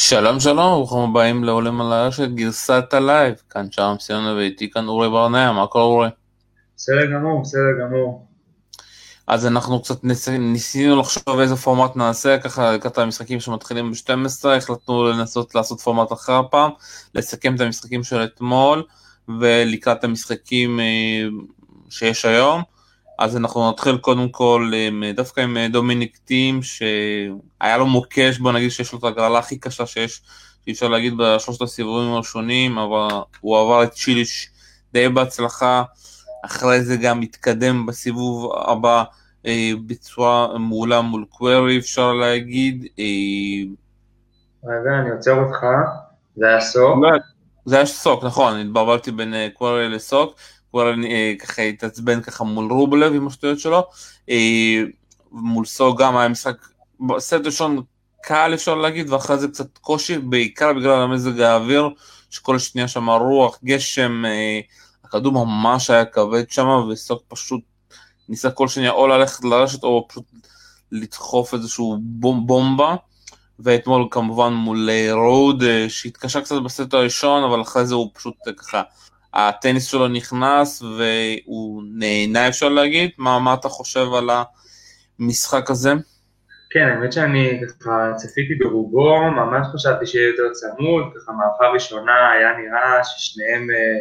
שלום שלום, ברוכים הבאים לעולים לרשת, גרסת הלייב, כאן שם סיונה ואיתי כאן אורי ברנע, מה קורה אורי? בסדר גמור, בסדר גמור. אז אנחנו קצת ניס... ניסינו לחשוב איזה פורמט נעשה, ככה לקראת המשחקים שמתחילים ב-12, החלטנו לנסות לעשות פורמט אחר הפעם, לסכם את המשחקים של אתמול, ולקראת המשחקים אה, שיש היום. אז אנחנו נתחיל קודם כל עם, דווקא עם דומיניק טים, שהיה לו מוקש, בוא נגיד שיש לו את הגרלה הכי קשה שיש, שאי אפשר להגיד בשלושת הסיבובים הראשונים, אבל הוא עבר את צ'יליש די בהצלחה, אחרי זה גם התקדם בסיבוב הבא אה, בצורה מעולה מול קווירי, אפשר להגיד. אה, רגע, אני עוצר אותך, זה היה סוק. לא, זה היה סוק, נכון, התברברתי בין קווירי לסוק. כבר אה, ככה התעצבן ככה מול רובלב עם השטויות שלו. אה, מול סו גם היה משחק, סט ראשון קל אפשר להגיד, ואחרי זה קצת קושי, בעיקר בגלל המזג האוויר, שכל שנייה שם רוח, גשם, אה, הכדור ממש היה כבד שם, וסוק פשוט ניסה כל שנייה או ללכת לרשת או פשוט לדחוף איזשהו בומבה. ואתמול כמובן מול רוד שהתקשה קצת בסט הראשון אבל אחרי זה הוא פשוט ככה הטניס שלו נכנס והוא נהנה אפשר להגיד, מה, מה אתה חושב על המשחק הזה? כן, האמת שאני ככה צפיתי ברובו, ממש חשבתי שיהיה יותר צמוד, ככה מערכה ראשונה היה נראה ששניהם אה,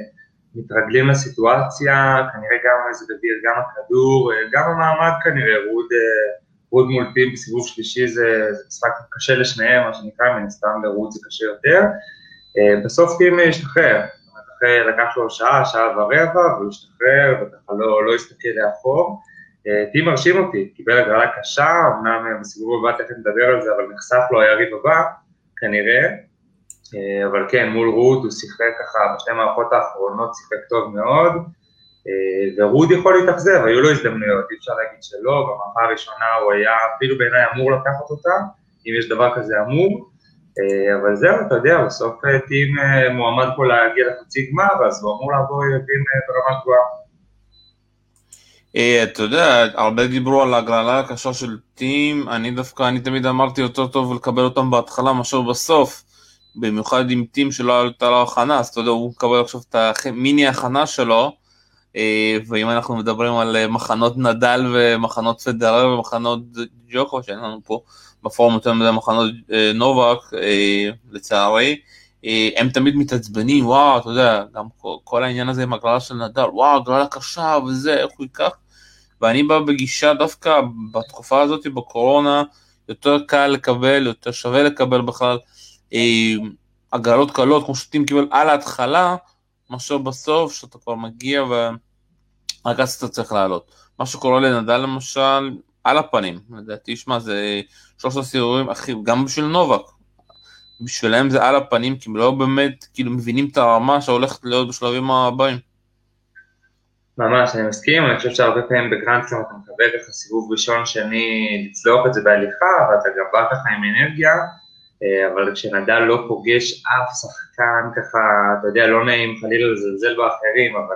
מתרגלים לסיטואציה, כנראה גם איזה דביר, גם הכדור, אה, גם המעמד כנראה, רוד, אה, רוד מול טים בסיבוב שלישי זה, זה משחק קשה לשניהם, מה שנקרא, מן הסתם לרוד זה קשה יותר. בסוף טים השתחרר, לקח לו שעה, שעה ורבע, והוא השתחרר, וככה לא, לא הסתכל לאחור. טים אה, מרשים אותי, קיבל הגרלה קשה, אמנם אה, בסיבוב הבא תכף נדבר על זה, אבל נחשף לו היריב הבא, כנראה. אה, אבל כן, מול רוד הוא שיחק ככה בשתי מערכות האחרונות, שיחק טוב מאוד, ורוד יכול להתאכזב, היו לו הזדמנויות, אי אפשר להגיד שלא, במערכה הראשונה הוא היה אפילו בעיניי אמור לקחת אותה, אם יש דבר כזה אמור, אבל זהו, אתה יודע, בסוף אה, טים אה, מועמד פה להגיע לחצי גמר, אז הוא אמור לעבור ילדים ברמה גבוהה. אתה יודע, הרבה דיברו על ההגרלה הקשה של טים, אני דווקא, אני תמיד אמרתי יותר טוב לקבל אותם בהתחלה מאשר בסוף, במיוחד עם טים שלא הייתה לו הכנה, אז אתה יודע, הוא מקבל עכשיו את המיני הכנה שלו, ואם אנחנו מדברים על מחנות נדל ומחנות פדרר ומחנות ג'וקו שאין לנו פה, בפורום יותר מדי מחנות אה, נובק, אה, לצערי, אה, הם תמיד מתעצבנים, וואו, אתה יודע, גם כל, העניין הזה עם הגרלה של נדל, וואו, הגרלה קשה וזה, איך הוא ייקח? ואני בא בגישה דווקא בתקופה הזאת בקורונה, יותר קל לקבל, יותר שווה לקבל בכלל הגרלות קלות, כמו שטים קיבל על ההתחלה, מאשר בסוף, שאתה כבר מגיע ורק אז אתה צריך לעלות. מה שקורה לנדל למשל, על הפנים, לדעתי, שמע, זה שלושת הסיבובים הכי, גם בשביל נובק, בשבילם זה על הפנים, כי הם לא באמת, כאילו, מבינים את הרמה שהולכת להיות בשלבים הבאים. ממש, אני מסכים, אני חושב שהרבה פעמים בגרנדסלאם אתה מקבל ככה סיבוב ראשון, שני, לצלוח את זה בהליכה, ואתה גם בא ככה עם אנרגיה, אה, אבל כשנדל לא פוגש אף שחקן ככה, אתה יודע, לא נעים חלילה לזלזל באחרים, אבל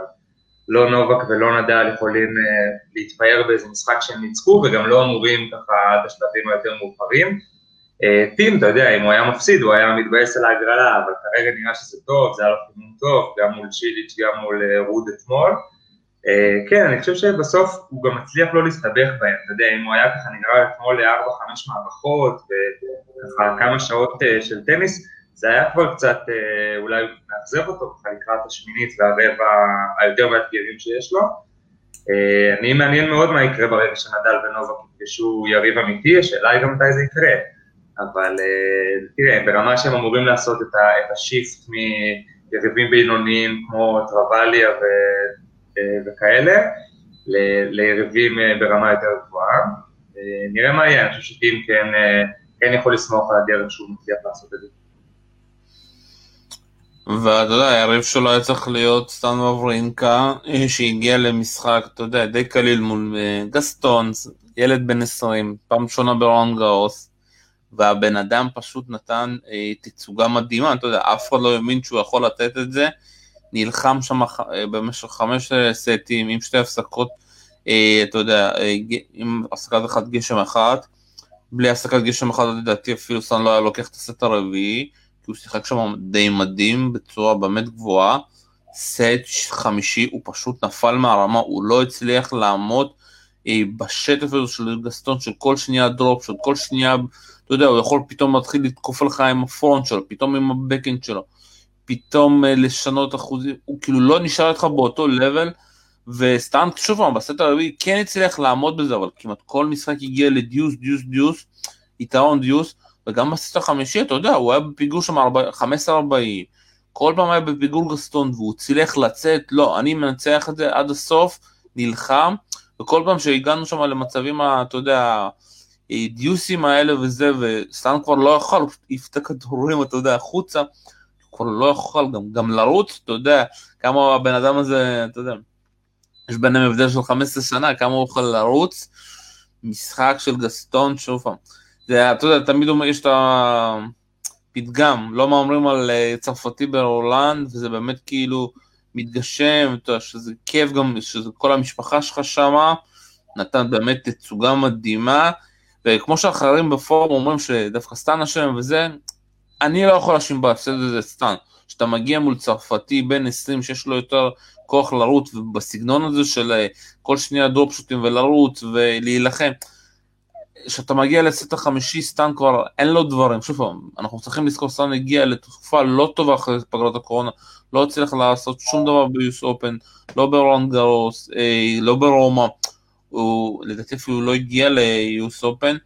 לא נובק ולא נדל יכולים uh, להתפאר באיזה משחק שהם ניצחו, וגם לא אמורים ככה עד השלבים היותר מאוחרים. Uh, טים, אתה יודע, אם הוא היה מפסיד, הוא היה מתבאס על ההגרלה, אבל כרגע נראה שזה טוב, זה היה לו חימום טוב, גם מול צ'יליץ', גם מול uh, רוד אתמול. כן, אני חושב שבסוף הוא גם מצליח לא להסתבך בהם, אתה יודע, אם הוא היה ככה נגרר אתמול לארבע, חמש מערכות, וככה כמה שעות של טניס, זה היה כבר קצת אה, אולי מאכזב אותו ככה לקראת השמינית והרבע היותר מאתגרים שיש לו. אה, אני מעניין מאוד מה יקרה ברגע שנדל ונובה יפגשו יריב אמיתי, השאלה היא גם מתי זה יקרה. אבל אה, תראה, ברמה שהם אמורים לעשות את, השיפט מיריבים בינוניים כמו טרווליה ו, וכאלה, ל, ליריבים ברמה יותר גבוהה. נראה מה יהיה, אני חושב שטים כן, כן יכול לסמוך על הדרך שהוא מצליח לעשות את זה. ואתה יודע, היריב שלו היה צריך להיות סטן וברינקה, אה, שהגיע למשחק, אתה יודע, די קליל מול אה, גסטון, ילד בן 20, פעם ראשונה ברולאן גארוס, והבן אדם פשוט נתן אה, תצוגה מדהימה, אתה יודע, אף אחד לא האמין שהוא יכול לתת את זה, נלחם שם אה, במשך חמש סטים עם שתי הפסקות, אה, אתה יודע, אה, עם הפסקת אחת גשם אחת, בלי הפסקת גשם אחד, לדעתי אפילו סטאן לא היה לוקח את הסט הרביעי, כי הוא שיחק שם די מדהים בצורה באמת גבוהה. סט חמישי הוא פשוט נפל מהרמה, הוא לא הצליח לעמוד אה, בשטף הזה של גסטון, של כל שנייה drop, של כל שנייה, אתה יודע, הוא יכול פתאום להתחיל לתקוף לך עם ה forehand שלו, פתאום עם ה backhand שלו, פתאום אה, לשנות אחוזים, הוא כאילו לא נשאר איתך באותו level, וסתם, שוב פעם, בסט הרביעי כן הצליח לעמוד בזה, אבל כמעט כל משחק הגיע ל deuce, deuce, deuce, יתרון deuce, וגם בסט החמישי, אתה יודע, הוא היה בפיגור שם 15-40, כל פעם היה בפיגור גסטון, והוא הצליח לצאת, לא, אני מנצח את זה עד הסוף, נלחם, וכל פעם שהגענו שם למצבים, אתה יודע, דיוסים האלה וזה, וסטן כבר לא יכול, העיף את הכדורים, אתה יודע, החוצה, כבר לא יכול גם, גם לרוץ, אתה יודע, כמה הבן אדם הזה, אתה יודע, יש ביניהם הבדל של 15 שנה, כמה הוא יכול לרוץ, משחק של גסטון, שוב פעם, זה, אתה יודע, תמיד אומר, יש את הפתגם, לא מהמרים על אה, צרפתי ברולנד, וזה באמת כאילו מתגשם, אתה יודע, שזה כיף גם, שזה כל המשפחה שלך שמה, נתן באמת תצוגה מדהימה, וכמו שאחרים בפורום אומרים שדווקא סטן אשם וזה, אני לא יכול להאשים בהפסד הזה סטן. כשאתה מגיע מול צרפתי בן 20 שיש לו יותר כוח לרוץ, ובסגנון הזה של אה, כל שנייה דרופשוטים ולרוץ ולהילחם, כשאתה מגיע לסט החמישי, סטן כבר אין לו דברים. שוב פעם, אנחנו צריכים לזכור, סטן הגיע לתקופה לא טובה אחרי פגרת הקורונה, לא הצליח לעשות שום דבר ביוס אופן, לא ברון גרוס, אה, לא ברומא. הוא לדעתי אפילו לא הגיע ליוס אופן,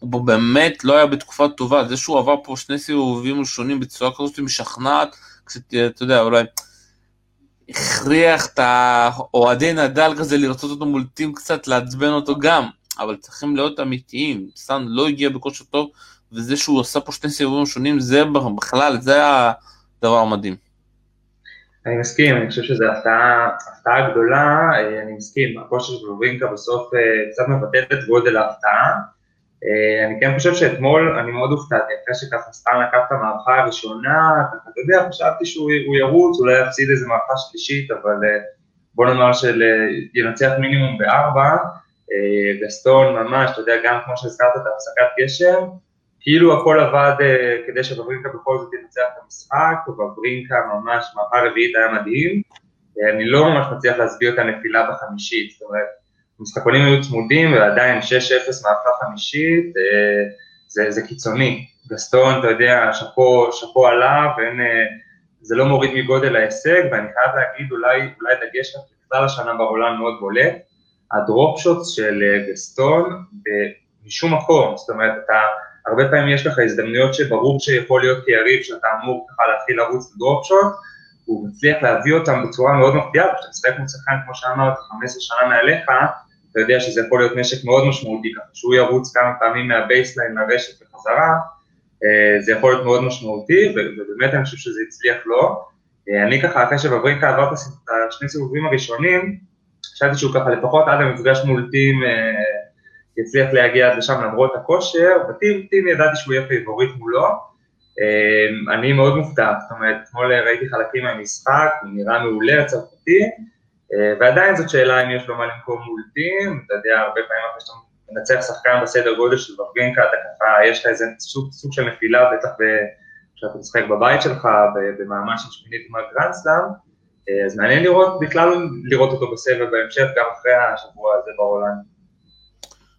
הוא באמת לא היה בתקופה טובה, זה שהוא עבר פה שני סיבובים ראשונים בצורה כזאת משכנעת, קצת, אתה יודע, אולי הכריח את האוהדי נדל כזה לרצות אותו מול טים קצת, לעצבן אותו גם, אבל צריכים להיות אמיתיים, סאן לא הגיע בכושר טוב, וזה שהוא עשה פה שני סיבובים ראשונים, זה בכלל, זה הדבר המדהים. אני מסכים, אני חושב שזו הפתעה, הפתעה גדולה, אה, אני מסכים, הכושר של וורינקה בסוף אה, קצת מבטל את גודל ההפתעה. אה, אני כן חושב שאתמול אני מאוד הופתעתי, אחרי שככה סתם לקח את המערכה הראשונה, אתה יודע, חשבתי שהוא ירוץ, אולי יפסיד איזה מערכה שלישית, אבל בוא נאמר של ינצח מינימום בארבע, גסטון ממש, אתה יודע, גם כמו שהזכרת את הפסקת גשם, כאילו הכל עבד uh, כדי שבברינקה בכל זאת ינצח את המשחק, ובברינקה ממש, מהפכה רביעית היה מדהים, אני לא ממש מצליח להסביר את הנפילה בחמישית, זאת אומרת, המשחקונים היו צמודים ועדיין 6-0 מהפכה חמישית, uh, זה, זה קיצוני, גסטון, אתה יודע, שאפו, שאפו עליו, ואין, uh, זה לא מוריד מגודל ההישג, ואני חייב להגיד אולי, אולי דגש בכלל השנה בעולם מאוד בולט, ה drop shots של גסטון, משום מקום, זאת אומרת, אתה הרבה פעמים יש לך הזדמנויות שברור שיכול להיות כיריב שאתה אמור ככה להתחיל לרוץ ל drop shot, הוא מצליח להביא אותם בצורה מאוד מפתיעה, וכשאתה משחק מול שחקן כמו שאמרת, 15 שנה מעליך, אתה יודע שזה יכול להיות נשק מאוד משמעותי, ככה שהוא ירוץ כמה פעמים מה baseline לרשת וחזרה, אה, זה יכול להיות מאוד משמעותי, ובאמת אני חושב שזה הצליח לו. אה, אני ככה, אחרי שוורינקה עבר את השני סיבובים הראשונים, חשבתי שהוא ככה לפחות עד המפגש מול טים אה, יצליח להגיע עד לשם למרות הכושר, בטים טים ידעתי שהוא יהיה פייבוריט מולו, אמ, אני מאוד מופתע, זאת אומרת, אתמול ראיתי חלקים מהמשחק, הוא נראה מעולה, הצרפתי, אה, ועדיין זאת שאלה אם יש לו מה למכור מול טים, אתה יודע, הרבה פעמים אחרי שאתה מנצח שחקן בסדר גודל של וורינקה, אתה ככה, יש לך איזה סוג, סוג של נפילה, בטח כשאתה משחק בבית שלך, במעמד של שמינית גמר הגרנדסלאם, אה, אז מעניין לראות, בכלל לראות אותו בסבב בהמשך, גם אחרי השבוע הזה ברולאן.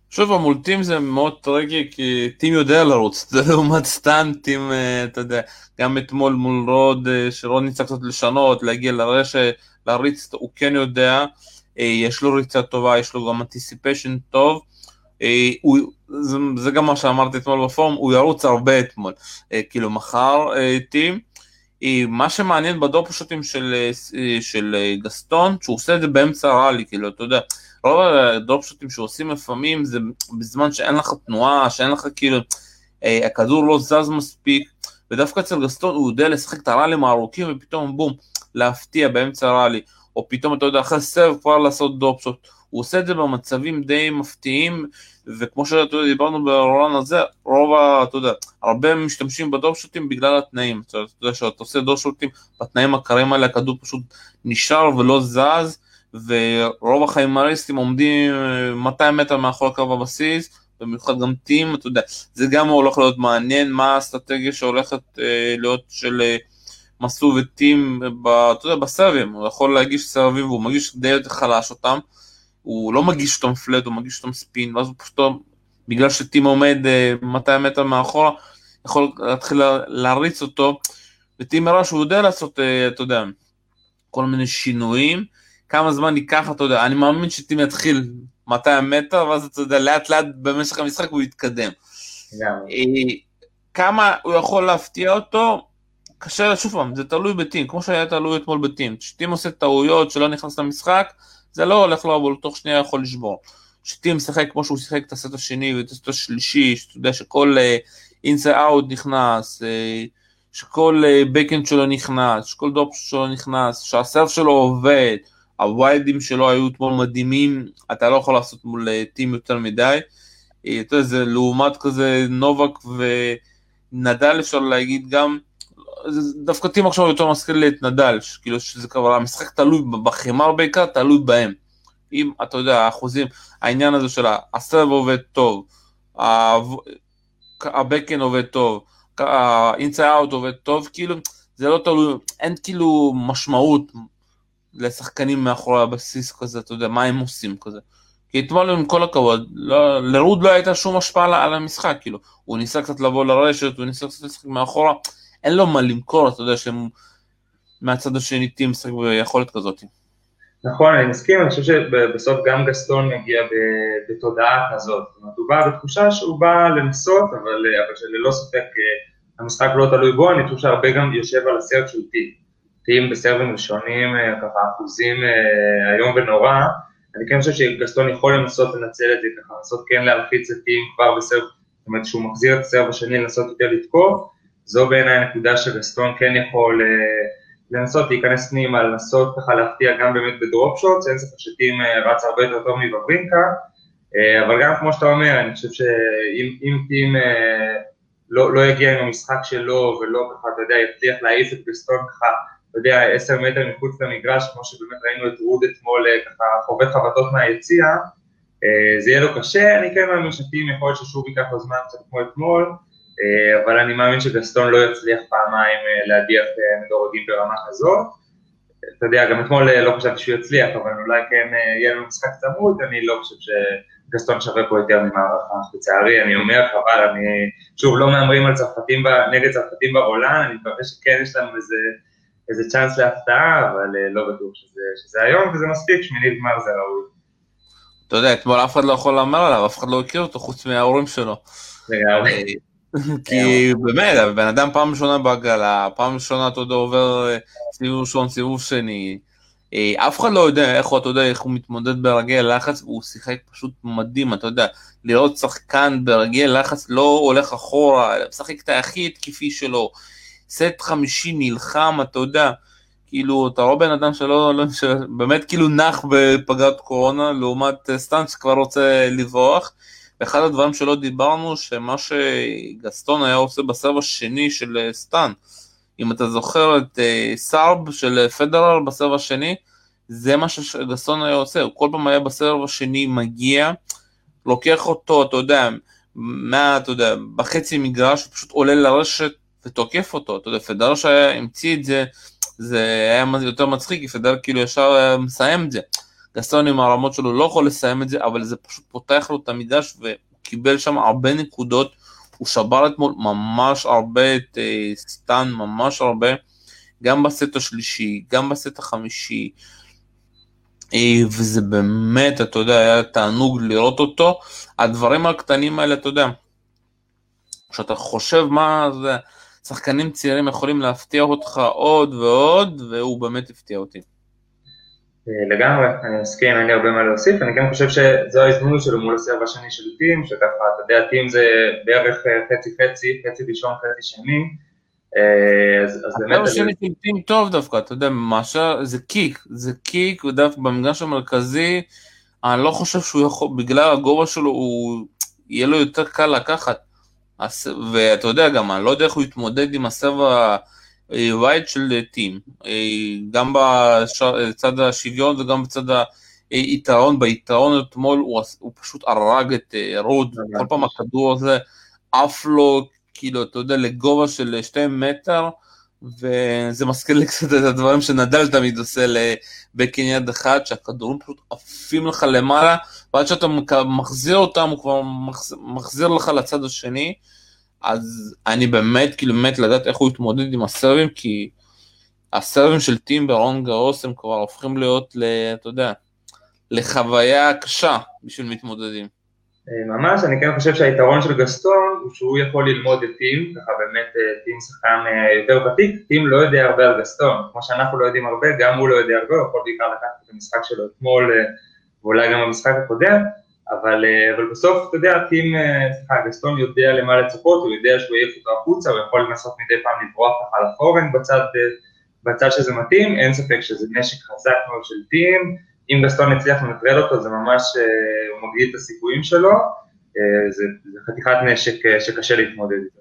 שוב, מול טים זה מאוד tricky, כי טים יודע לרוץ, זה לעומת סטאן, טים, אה, אתה יודע, גם אתמול מול רוד, אה, שרוד ניסה קצת לשנות, להגיע לרשת, להריץ, הוא כן יודע, אה, יש לו ריצה טובה, יש לו גם anticipation טוב, הוא, זה, זה גם מה שאמרתי אתמול בפורום, הוא ירוץ הרבה אתמול, כאילו מחר טים, מה שמעניין בדופושוטים של, של גסטון, שהוא עושה את זה באמצע הראלי, כאילו, אתה יודע, רוב הדרופשוטים שעושים לפעמים זה בזמן שאין לך תנועה, שאין לך כאילו, אה, הכדור לא זז מספיק, ודווקא אצל גסטון הוא יודע לשחק את הראלים הארוכים ופתאום בום, להפתיע באמצע הראלי, או פתאום אתה יודע אחרי סרב כבר לעשות דרופשוט, הוא עושה את זה במצבים די מפתיעים, וכמו שדיברנו ברולן הזה, רוב, ה... אתה יודע, הרבה משתמשים בדורשוטים בגלל התנאים, אתה יודע שאתה עושה דורשוטים בתנאים הקרים האלה, הכדור פשוט נשאר ולא זז, ורוב החיימריסטים עומדים 200 אה, מטר מאחורי קו הבסיס, במיוחד גם טים, אתה יודע, זה גם הולך להיות מעניין, מה האסטרטגיה שהולכת אה, להיות של אה, מסלול וטים, ב, אתה יודע, בסרבים, הוא יכול להגיש סרבים והוא מגיש די יותר חלש אותם, הוא לא מגיש אותם פלט, הוא מגיש אותם ספין, ואז הוא פשוט, בגלל שטים עומד אה, 200 מטר מאחורה, יכול להתחיל להריץ אותו, וטים מראש הוא יודע לעשות, אה, אתה יודע, כל מיני שינויים, כמה זמן ייקח, אתה יודע, אני מאמין שטים יתחיל 200 מטר, ואז אתה יודע, לאט לאט במשך המשחק הוא יתקדם. אה, כמה הוא יכול להפתיע אותו, קשה, שוב פעם, זה תלוי בטים, כמו שהיה תלוי אתמול בטים. כשטים עושה טעויות שלא נכנס למשחק, זה לא הולך לו, אבל תוך שנייה יכול לשבור. כשטים משחק כמו שהוא שיחק את הסט השני ואת הסט השלישי, שאתה יודע שכל inside uh, out נכנס, uh, שכל backhand שלו נכנס, שכל drop שלו נכנס, שה serve שלו עובד, ה wide ים שלו היו אתמול מדהימים, אתה לא יכול לעשות מול טים יותר מדי. אתה יודע, זה לעומת כזה נובק ונדל אפשר להגיד גם, דווקא טים עכשיו יותר מזכיר לי את נדל, כאילו שזה כבר, המשחק תלוי בחמר בעיקר, תלוי בהם. אם אתה יודע, האחוזים, העניין הזה של הסרב עובד טוב, הבקן עובד טוב, האינסי אאוט עובד טוב, כאילו, זה לא תלוי, אין כאילו משמעות לשחקנים מאחורי הבסיס כזה, אתה יודע, מה הם עושים כזה. כי אתמול עם כל הכבוד, לא, לרוד לא הייתה שום השפעה על המשחק, כאילו, הוא ניסה קצת לבוא לרשת, הוא ניסה קצת לשחק מאחורה, אין לו מה למכור, אתה יודע שהם מהצד השני טים משחק ביכולת כזאת. נכון, אני מסכים, אני חושב שבסוף גם גסטון מגיע בתודעה כזאת, זאת אומרת, הוא בא בתחושה שהוא בא לנסות, אבל, אבל שללא ספק אה, המשחק לא תלוי בו, אני חושב שהרבה גם יושב על הסרט של טים. טים בסרבים ראשונים, אה, ככה אחוזים אה, איום ונורא, אני כן חושב שגסטון יכול לנסות לנצל את זה, ככה לנסות כן להלחיץ את טים כבר בסרב, זאת אומרת שהוא מחזיר את הסרב השני לנסות יותר לתקוף, זו בעיניי הנקודה שגסטון כן יכול לנסות להיכנס פנימה, לנסות ככה להפתיע גם באמת בדרופ שוטס, אין ספק שטים רץ הרבה יותר טוב מבברינקה, אבל גם כמו שאתה אומר, אני חושב שאם טים לא, לא יגיע עם המשחק שלו ולא ככה, אתה יודע, יצליח להעיף את גסטון ככה, אתה יודע, עשר מטר מחוץ למגרש, כמו שבאמת ראינו את רוד אתמול ככה חווה חבטות מהיציע, זה יהיה לו קשה, אני כן מאמין שטים יכול להיות ששוב ייקח לו זמן קצת כמו אתמול, אבל אני מאמין שגסטון לא יצליח פעמיים להדיח מדורגים ברמה כזאת. אתה יודע, גם אתמול לא חשבתי שהוא יצליח, אבל אולי כן יהיה לנו משחק צמוד, אני לא חושב שגסטון שווה פה יותר ממערכה. לצערי, אני אומר, חבל, אני, שוב, לא מהמרים על צרפתים, נגד צרפתים ברולן, אני מקווה שכן יש לנו איזה, איזה צ'אנס להפתעה, אבל לא בטוח שזה, שזה היום, וזה מספיק, שמינית גמר זה ראוי. אתה יודע, אתמול אף אחד לא יכול להמר עליו, אף אחד לא הכיר אותו חוץ מההורים שלו. לגמרי. כי באמת, הבן אדם פעם ראשונה בעגלה, פעם ראשונה אתה יודע עובר סיבוב ראשון, סיבוב שני, אף אחד לא יודע איך הוא, אתה יודע, איך הוא מתמודד ברגעי לחץ, והוא שיחק פשוט מדהים, אתה יודע, לראות שחקן ברגעי לחץ לא הולך אחורה, משחק את הכי התקפי שלו, סט חמישי נלחם, אתה יודע, כאילו, אתה רואה בן אדם שלא, לא, שבאמת כאילו נח בפגרת קורונה, לעומת סטאנט שכבר רוצה לברוח, ואחד הדברים שלא דיברנו, שמה שגסטון היה עושה ב serve השני של סטאן, אם אתה זוכר את SABR של פדרר ב serve השני, זה מה שגסטון היה עושה, הוא כל פעם היה ב serve השני מגיע, לוקח אותו, אתה יודע, מה, אתה יודע, בחצי מגרש, הוא פשוט עולה לרשת ותוקף אותו, אתה יודע, פדרר שהמציא את זה, זה היה יותר מצחיק, כי פדרר כאילו ישר מסיים את זה. גסטון עם הרמות שלו לא יכול לסיים את זה, אבל זה פשוט פותח לו את המגרש והוא קיבל שם הרבה נקודות, הוא שבר אתמול ממש הרבה את uh, סטן, ממש הרבה, גם בסט השלישי, גם בסט החמישי, uh, וזה באמת, אתה יודע, היה תענוג לראות אותו. הדברים הקטנים האלה, אתה יודע, כשאתה חושב מה זה, שחקנים צעירים יכולים להפתיע אותך עוד ועוד, והוא באמת הפתיע אותי. לגמרי, אני מסכים, אין לי הרבה מה להוסיף, אני כן חושב שזו ההזדמנות שלו מול הסרב השני של טים, שככה, אתה יודע, טים זה בערך חצי חצי, חצי ראשון, חצי שני, אז, אז באמת... הסרב השני של טים טוב דווקא, אתה יודע, מאשר, זה קיק, זה קיק, ודווקא במגרש המרכזי, אני לא חושב שהוא יכול, בגלל הגובה שלו, הוא, יהיה לו יותר קל לקחת, ואתה יודע גם, אני לא יודע איך הוא יתמודד עם הסרב ה... וייד של טים, גם בצד השוויון וגם בצד יתרון, ביתרון אתמול הוא, הוא פשוט הרג את רוד, כל פעם הכדור הזה עף לו, כאילו, אתה יודע, לגובה של שתי מטר, וזה מזכיר לי קצת את הדברים שנדל תמיד עושה לבקין יד אחד, שהכדורים פשוט עפים לך למעלה, ועד שאתה מחזיר אותם הוא כבר מחזיר לך לצד השני, אז אני באמת, כאילו, באמת לדעת איך הוא יתמודד עם הסרבים, כי הסרבים של טימבר, רון גרוס, הם כבר הופכים להיות, אתה יודע, לחוויה קשה בשביל מתמודדים. אה, ממש, אני כן חושב שהיתרון של גסטון הוא שהוא יכול ללמוד את טים, ככה באמת אה, טים שחקן אה, יותר ותיק, טים לא יודע הרבה על גסטון, כמו שאנחנו לא יודעים הרבה, גם הוא לא יודע הרבה, הוא יכול בעיקר לקחת את המשחק שלו אתמול ואולי גם במשחק הקודם, אבל, אבל בסוף, אתה יודע, טים, סליחה, גסטון יודע למה לצפות, הוא יודע שהוא יעיף אותו החוצה, הוא יכול לנסות מדי פעם לברוח ככה לפורן בצד, בצד שזה מתאים, אין ספק שזה נשק חזק מאוד של טים, אם גסטון הצליח לנטרל אותו זה ממש, אה, הוא מגדיל את הסיכויים שלו, אה, זה, זה חתיכת נשק אה, שקשה להתמודד איתו.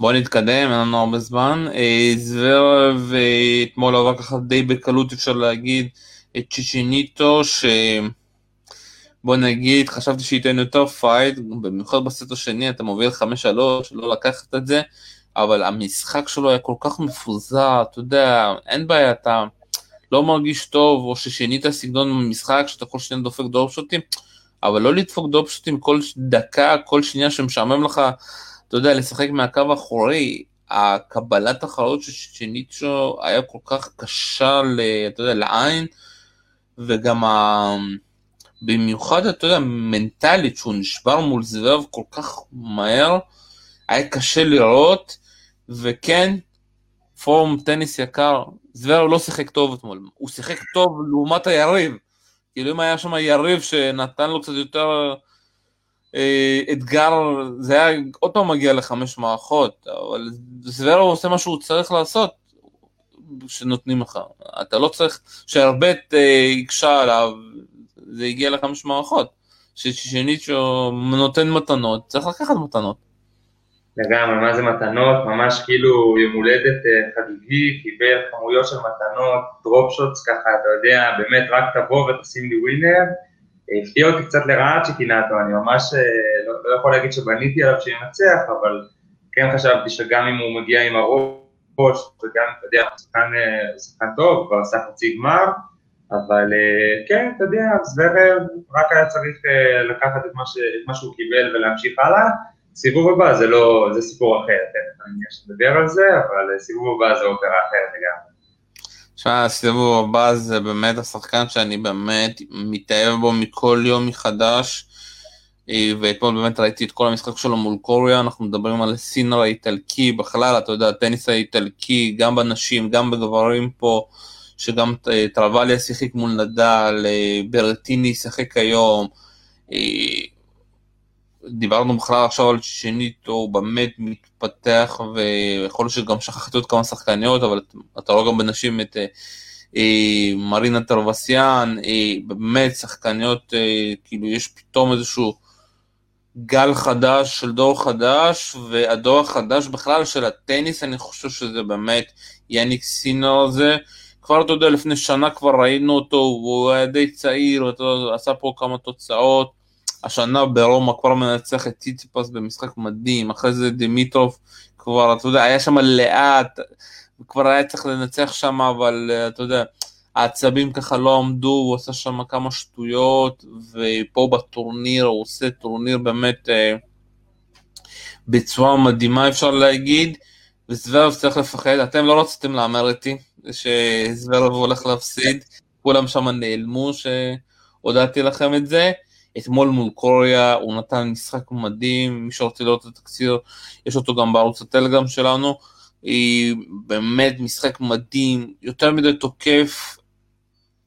בוא נתקדם, אין לנו הרבה זמן. זוורב אתמול עבר ככה די בקלות אפשר להגיד את צ'קינאטו, ש... בוא נגיד, חשבתי שייתן יותר fight, במיוחד בסט השני אתה מוביל 5-3, לא לקחת את זה, אבל המשחק שלו היה כל כך מפוזר, אתה יודע, אין בעיה, אתה לא מרגיש טוב, או ששינית סגנון במשחק, שאתה כל שניה דופק drop shot ים, אבל לא לדפוק drop shot ים כל דקה, כל שנייה שמשעמם לך, אתה יודע, לשחק מהקו האחורי, הקבלת החלטות של צ'קינאטו היה כל כך קשה, אתה יודע, לעין, וגם ה... במיוחד, אתה יודע, מנטלית, שהוא נשבר מול זוורב כל כך מהר, היה קשה לראות, וכן, פורום טניס יקר, זוורב לא שיחק טוב אתמול, הוא שיחק טוב לעומת היריב. כאילו אם היה שם יריב שנתן לו קצת יותר אה, אתגר, זה היה עוד פעם מגיע לחמש מערכות, אבל זוורב עושה מה שהוא צריך לעשות, שנותנים לך. אתה לא צריך שהרבה אה, יקשה עליו, זה הגיע לחמש מערכות. ששנית שהוא נותן מתנות, צריך לקחת מתנות. לגמרי, מה זה מתנות, ממש כאילו יום הולדת אה, חגיגי, קיבל כמויות של מתנות, דרופ שוטס ככה, אתה יודע, באמת רק תבוא ותשים לי ווינר. הפתיע אותי קצת לרעה צ'יקינטו, אני ממש אה, לא, לא יכול להגיד שבניתי עליו שינצח, אבל כן חשבתי שגם אם הוא מגיע עם הראש, וגם, אתה יודע, הוא שחקן, אה, טוב, כבר עשה חצי גמר, אבל כן, אתה יודע, זוורב רק היה צריך לקחת את מה, ש, את מה שהוא קיבל ולהמשיך הלאה. סיבוב הבא זה לא, זה סיפור אחר, תכף אני מניח שנדבר על זה, אבל סיבוב הבא זה אופרה אחרת לגמרי. תשמע, הסיבוב הבא זה באמת השחקן שאני באמת מתאהב בו מכל יום מחדש, אה, ואתמול באמת ראיתי את כל המשחק שלו מול קוריאה, אנחנו מדברים על סינר האיטלקי בכלל, אתה יודע, הטניס האיטלקי, גם בנשים, גם בגברים פה, שגם אה, טרווליה שיחק מול נדל, אה, ברטיני שיחק היום, דיברנו בכלל עכשיו על שנית, הוא באמת מתפתח, ויכול להיות שגם שכחתי עוד כמה שחקניות, אבל אתה רואה גם בנשים את אה, אה, מרינה טרווסיאן, אה, באמת שחקניות, אה, כאילו יש פתאום איזשהו גל חדש של דור חדש, והדור החדש בכלל של הטניס, אני חושב שזה באמת יניק סינר הזה. כבר אתה יודע, לפני שנה כבר ראינו אותו, הוא היה די צעיר, הוא עשה פה כמה תוצאות. השנה ברומא כבר מנצח את ציציפס במשחק מדהים, אחרי זה דמיטרוב כבר, אתה יודע, היה שם לאט, כבר היה צריך לנצח שם, אבל אה, אתה יודע, העצבים ככה לא עמדו, הוא עשה שם כמה שטויות, ופה בטורניר, הוא עושה טורניר באמת אה, בצורה מדהימה אפשר להגיד, וזוורב צריך לפחד, אתם לא רציתם להמר איתי, שזוורב הולך להפסיד, כולם שם נעלמו שהודעתי לכם את זה. אתמול מול קוריאה הוא נתן משחק מדהים, מי שרוצה לראות את התקציר, יש אותו גם בערוץ הטלגרם שלנו, היא באמת משחק מדהים, יותר מדי תוקף,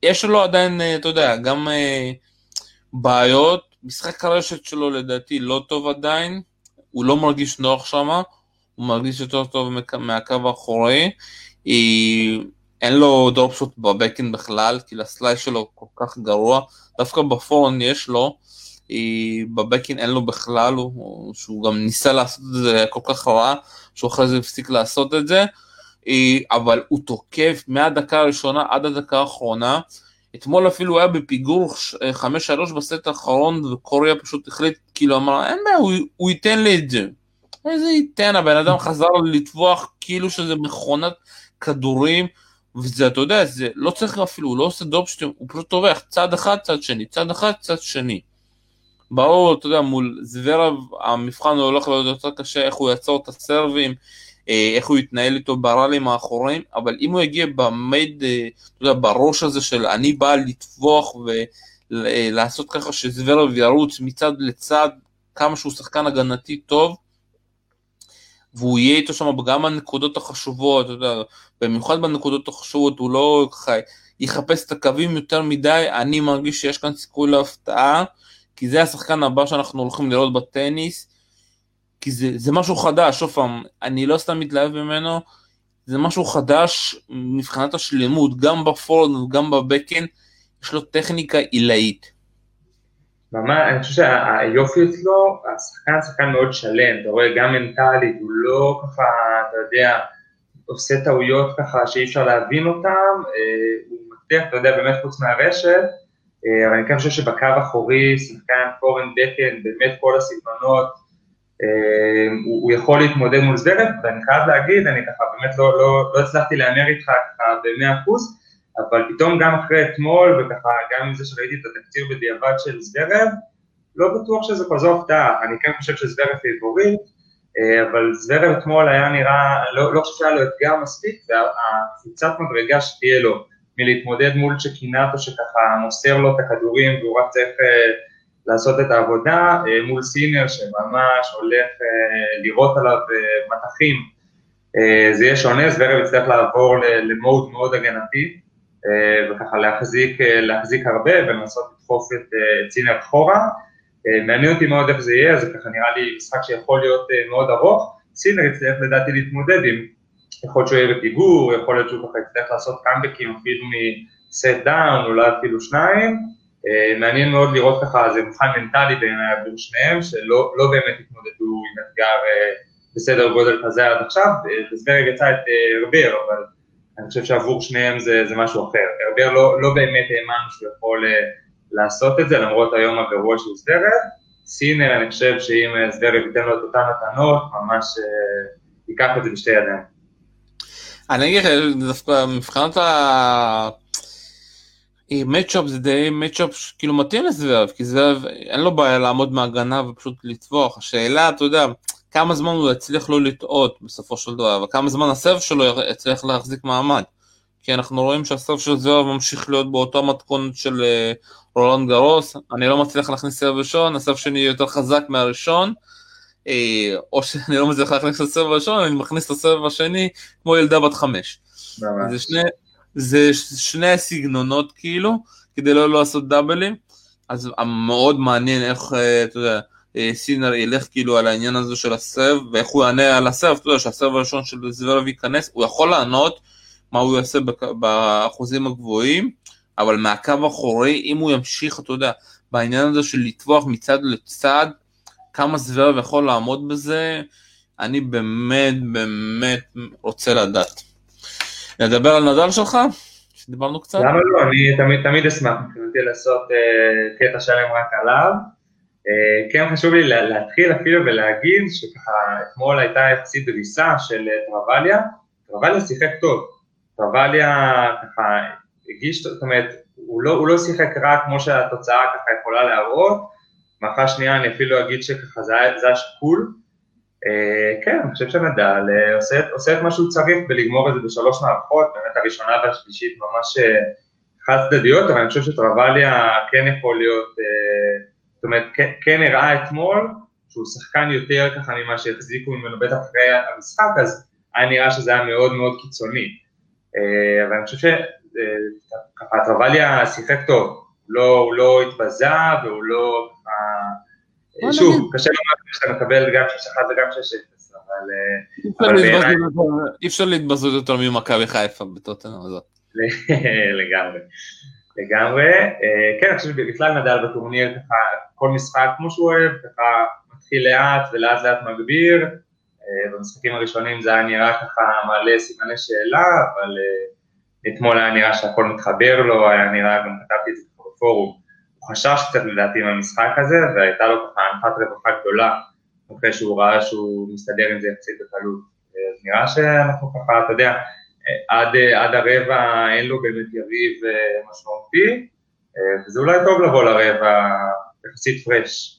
יש לו עדיין, אה, אתה יודע, גם אה, בעיות, משחק הרשת שלו לדעתי לא טוב עדיין, הוא לא מרגיש נוח שם, הוא מרגיש יותר טוב מהקו האחורי, היא... אין לו דרופשוט בבקן בכלל, כי הסלייס שלו כל כך גרוע, דווקא בפורן יש לו, בבקין אין לו בכלל, הוא, שהוא גם ניסה לעשות את זה כל כך רע, שהוא אחרי זה הפסיק לעשות את זה, אבל הוא תוקף מהדקה הראשונה עד הדקה האחרונה, אתמול אפילו היה בפיגור 5-3 בסט האחרון וקוריאה פשוט החליט, כאילו אמר, אין בעיה, הוא, הוא ייתן לי את זה. איזה ייתן, הבן אדם חזר לטבוח כאילו שזה מכונת כדורים, וזה, אתה יודע, זה לא צריך אפילו, הוא לא עושה דופשטים, הוא פשוט טובח צד אחד, צד שני, צד אחד, צד שני. ברור, אתה יודע, מול זוורב המבחן הוא הולך להיות יותר קשה, איך הוא יעצור את הסרבים, אה, איך הוא יתנהל איתו בראלים האחוריים, אבל אם הוא יגיע במייד, אה, אתה יודע, בראש הזה של אני בא לטבוח ולעשות ככה שזוורב ירוץ מצד לצד, כמה שהוא שחקן הגנתי טוב, והוא יהיה איתו שם גם בנקודות החשובות, יודע, במיוחד בנקודות החשובות, הוא לא ככה יחפש את הקווים יותר מדי, אני מרגיש שיש כאן סיכוי להפתעה, כי זה השחקן הבא שאנחנו הולכים לראות בטניס, כי זה, זה משהו חדש, שוב פעם, אני לא סתם מתלהב ממנו, זה משהו חדש מבחינת השלמות, גם בפורד וגם בבקן, יש לו טכניקה עילאית. ממש, אני חושב שהיופי אצלו, השחקן שחקן מאוד שלם, אתה רואה גם מנטלית, הוא לא ככה, אתה יודע, עושה טעויות ככה שאי אפשר להבין אותם, אה, הוא מבטיח, אתה יודע, באמת חוץ מהרשת, אה, אבל אני כן חושב שבקו האחורי, שחקן פורן דקן, באמת כל הסגנונות, אה, הוא, הוא יכול להתמודד מול זוורב, ואני חייב להגיד, אני ככה באמת לא, לא, לא הצלחתי להמר איתך ככה במאה אחוז, אבל פתאום גם אחרי אתמול, וככה גם עם זה שראיתי את התקציר בדיעבד של זוורב, לא בטוח שזה כזו הפתעה, אני כן חושב שזוורב פיבורית, אה, אבל זוורב אתמול היה נראה, לא, לא חושב שהיה לו אתגר מספיק, והקפיצת מדרגה שתהיה לו מלהתמודד מול צ'קינטו שככה מוסר לו את הכדורים והוא רק צריך אה, לעשות את העבודה, אה, מול סינר שממש הולך לירות עליו מטחים, זה יהיה שונה, זוורב יצטרך לעבור למוד מאוד הגנתי, וככה להחזיק, להחזיק הרבה ולנסות לדחוף את סינר אחורה. מעניין אותי מאוד איך זה יהיה, זה ככה נראה לי משחק שיכול להיות מאוד ארוך. סינר יצטרך לדעתי להתמודד עם, יכול להיות שהוא יהיה בפיגור, יכול להיות שהוא ככה יצטרך לעשות קאמבקים אפילו מ set down, אולי אפילו שניים. מעניין מאוד לראות ככה, זה מבחן מנטלי בעיניי עבור שניהם, שלא לא באמת התמודדו עם אתגר בסדר גודל כזה עד עכשיו, וזוורב ניצח את הרבר, אבל אני חושב שעבור שניהם זה, זה משהו אחר. הרבר לא, לא באמת האמנו שהוא יכול לעשות את זה, למרות היום הגרוע של זוורב. סינר, אני חושב שאם זוורב ייתן לו את אותן מתנות, ממש אה, ייקח את זה בשתי ידיים. אני אגיד לך, דווקא מבחינת ה... מצ'אפ זה די מצ'אפ כאילו מתאים לזוורב, כי זוורב אין לו בעיה לעמוד מהגנה ופשוט לטבוח. השאלה, אתה יודע, כמה זמן הוא יצליח לא לטעות בסופו של דבר, וכמה זמן הסרב שלו יצליח להחזיק מעמד. כי אנחנו רואים שהסרב של זוהר ממשיך להיות באותה מתכונת של אה, רולנד גרוס, אני לא מצליח להכניס סרב ראשון, הסרב שני יותר חזק מהראשון, אה, או שאני לא מצליח להכניס את הסרב הראשון, אני מכניס את הסרב השני כמו ילדה בת חמש. זה שני, זה שני הסגנונות כאילו, כדי לא לעשות דאבלים, אז מאוד מעניין איך, אה, אתה יודע, סינר ילך כאילו על העניין הזה של הסרב, ואיך הוא יענה על הסרב, אתה יודע שהסרב הראשון של זוורב ייכנס, הוא יכול לענות, מה הוא יעשה באחוזים הגבוהים, אבל מהקו האחורי, אם הוא ימשיך, אתה יודע, בעניין הזה של לטבוח מצד לצד, כמה זוורב יכול לעמוד בזה, אני באמת באמת רוצה לדעת. נדבר על נדל שלך? שדיברנו קצת? למה לא? אני תמיד, תמיד אשמח מבחינתי לעשות uh, קטע שלם רק עליו. Uh, כן חשוב לי להתחיל אפילו ולהגיד שככה אתמול הייתה יחסית דריסה של טרווליה, טרווליה שיחק טוב, טרווליה ככה הגיש, זאת אומרת, הוא לא, הוא לא שיחק רע כמו שהתוצאה ככה יכולה להראות, מערכה שנייה אני אפילו אגיד שככה זה, זה השיקול, אה, כן, אני חושב שנדל אה, עושה, עושה את מה שהוא צריך בלגמור את זה בשלוש מערכות, באמת הראשונה והשלישית ממש אה, חד צדדיות, אבל אני חושב שטרווליה כן יכול להיות, אה, זאת אומרת, כן, הראה אתמול שהוא שחקן יותר ככה ממה שהחזיקו ממנו בטח אחרי המשחק, אז היה נראה שזה היה מאוד מאוד קיצוני. אה, אבל אני חושב שככה טרווליה שיחק טוב, לא, הוא לא התבזה והוא לא, אה, שוב, קשה לומר שאתה מקבל גם 6-1 וגם 6-0, אבל אי אפשר להתבזות יותר ממכבי חיפה בטוטנאם הזאת. לגמרי, לגמרי, אה, כן, אני חושב שבכלל נדל בטורניר ככה, כל משחק כמו שהוא אוהב, ככה מתחיל לאט ולאט לאט מגביר, במשחקים הראשונים זה היה נראה ככה מעלה סימני שאלה, אבל אתמול היה נראה שהכל מתחבר לו, היה נראה, גם כתבתי את זה בפורום, הוא חשש קצת לדעתי מהמשחק הזה, והייתה לו ככה הנחת רווחה גדולה, אחרי שהוא ראה שהוא מסתדר עם זה יחסית בקלות. אז נראה שאנחנו ככה, אתה יודע, עד, עד הרבע אין לו באמת יריב אה, משמעותי, אה, וזה אולי טוב לבוא לרבע יחסית פרש.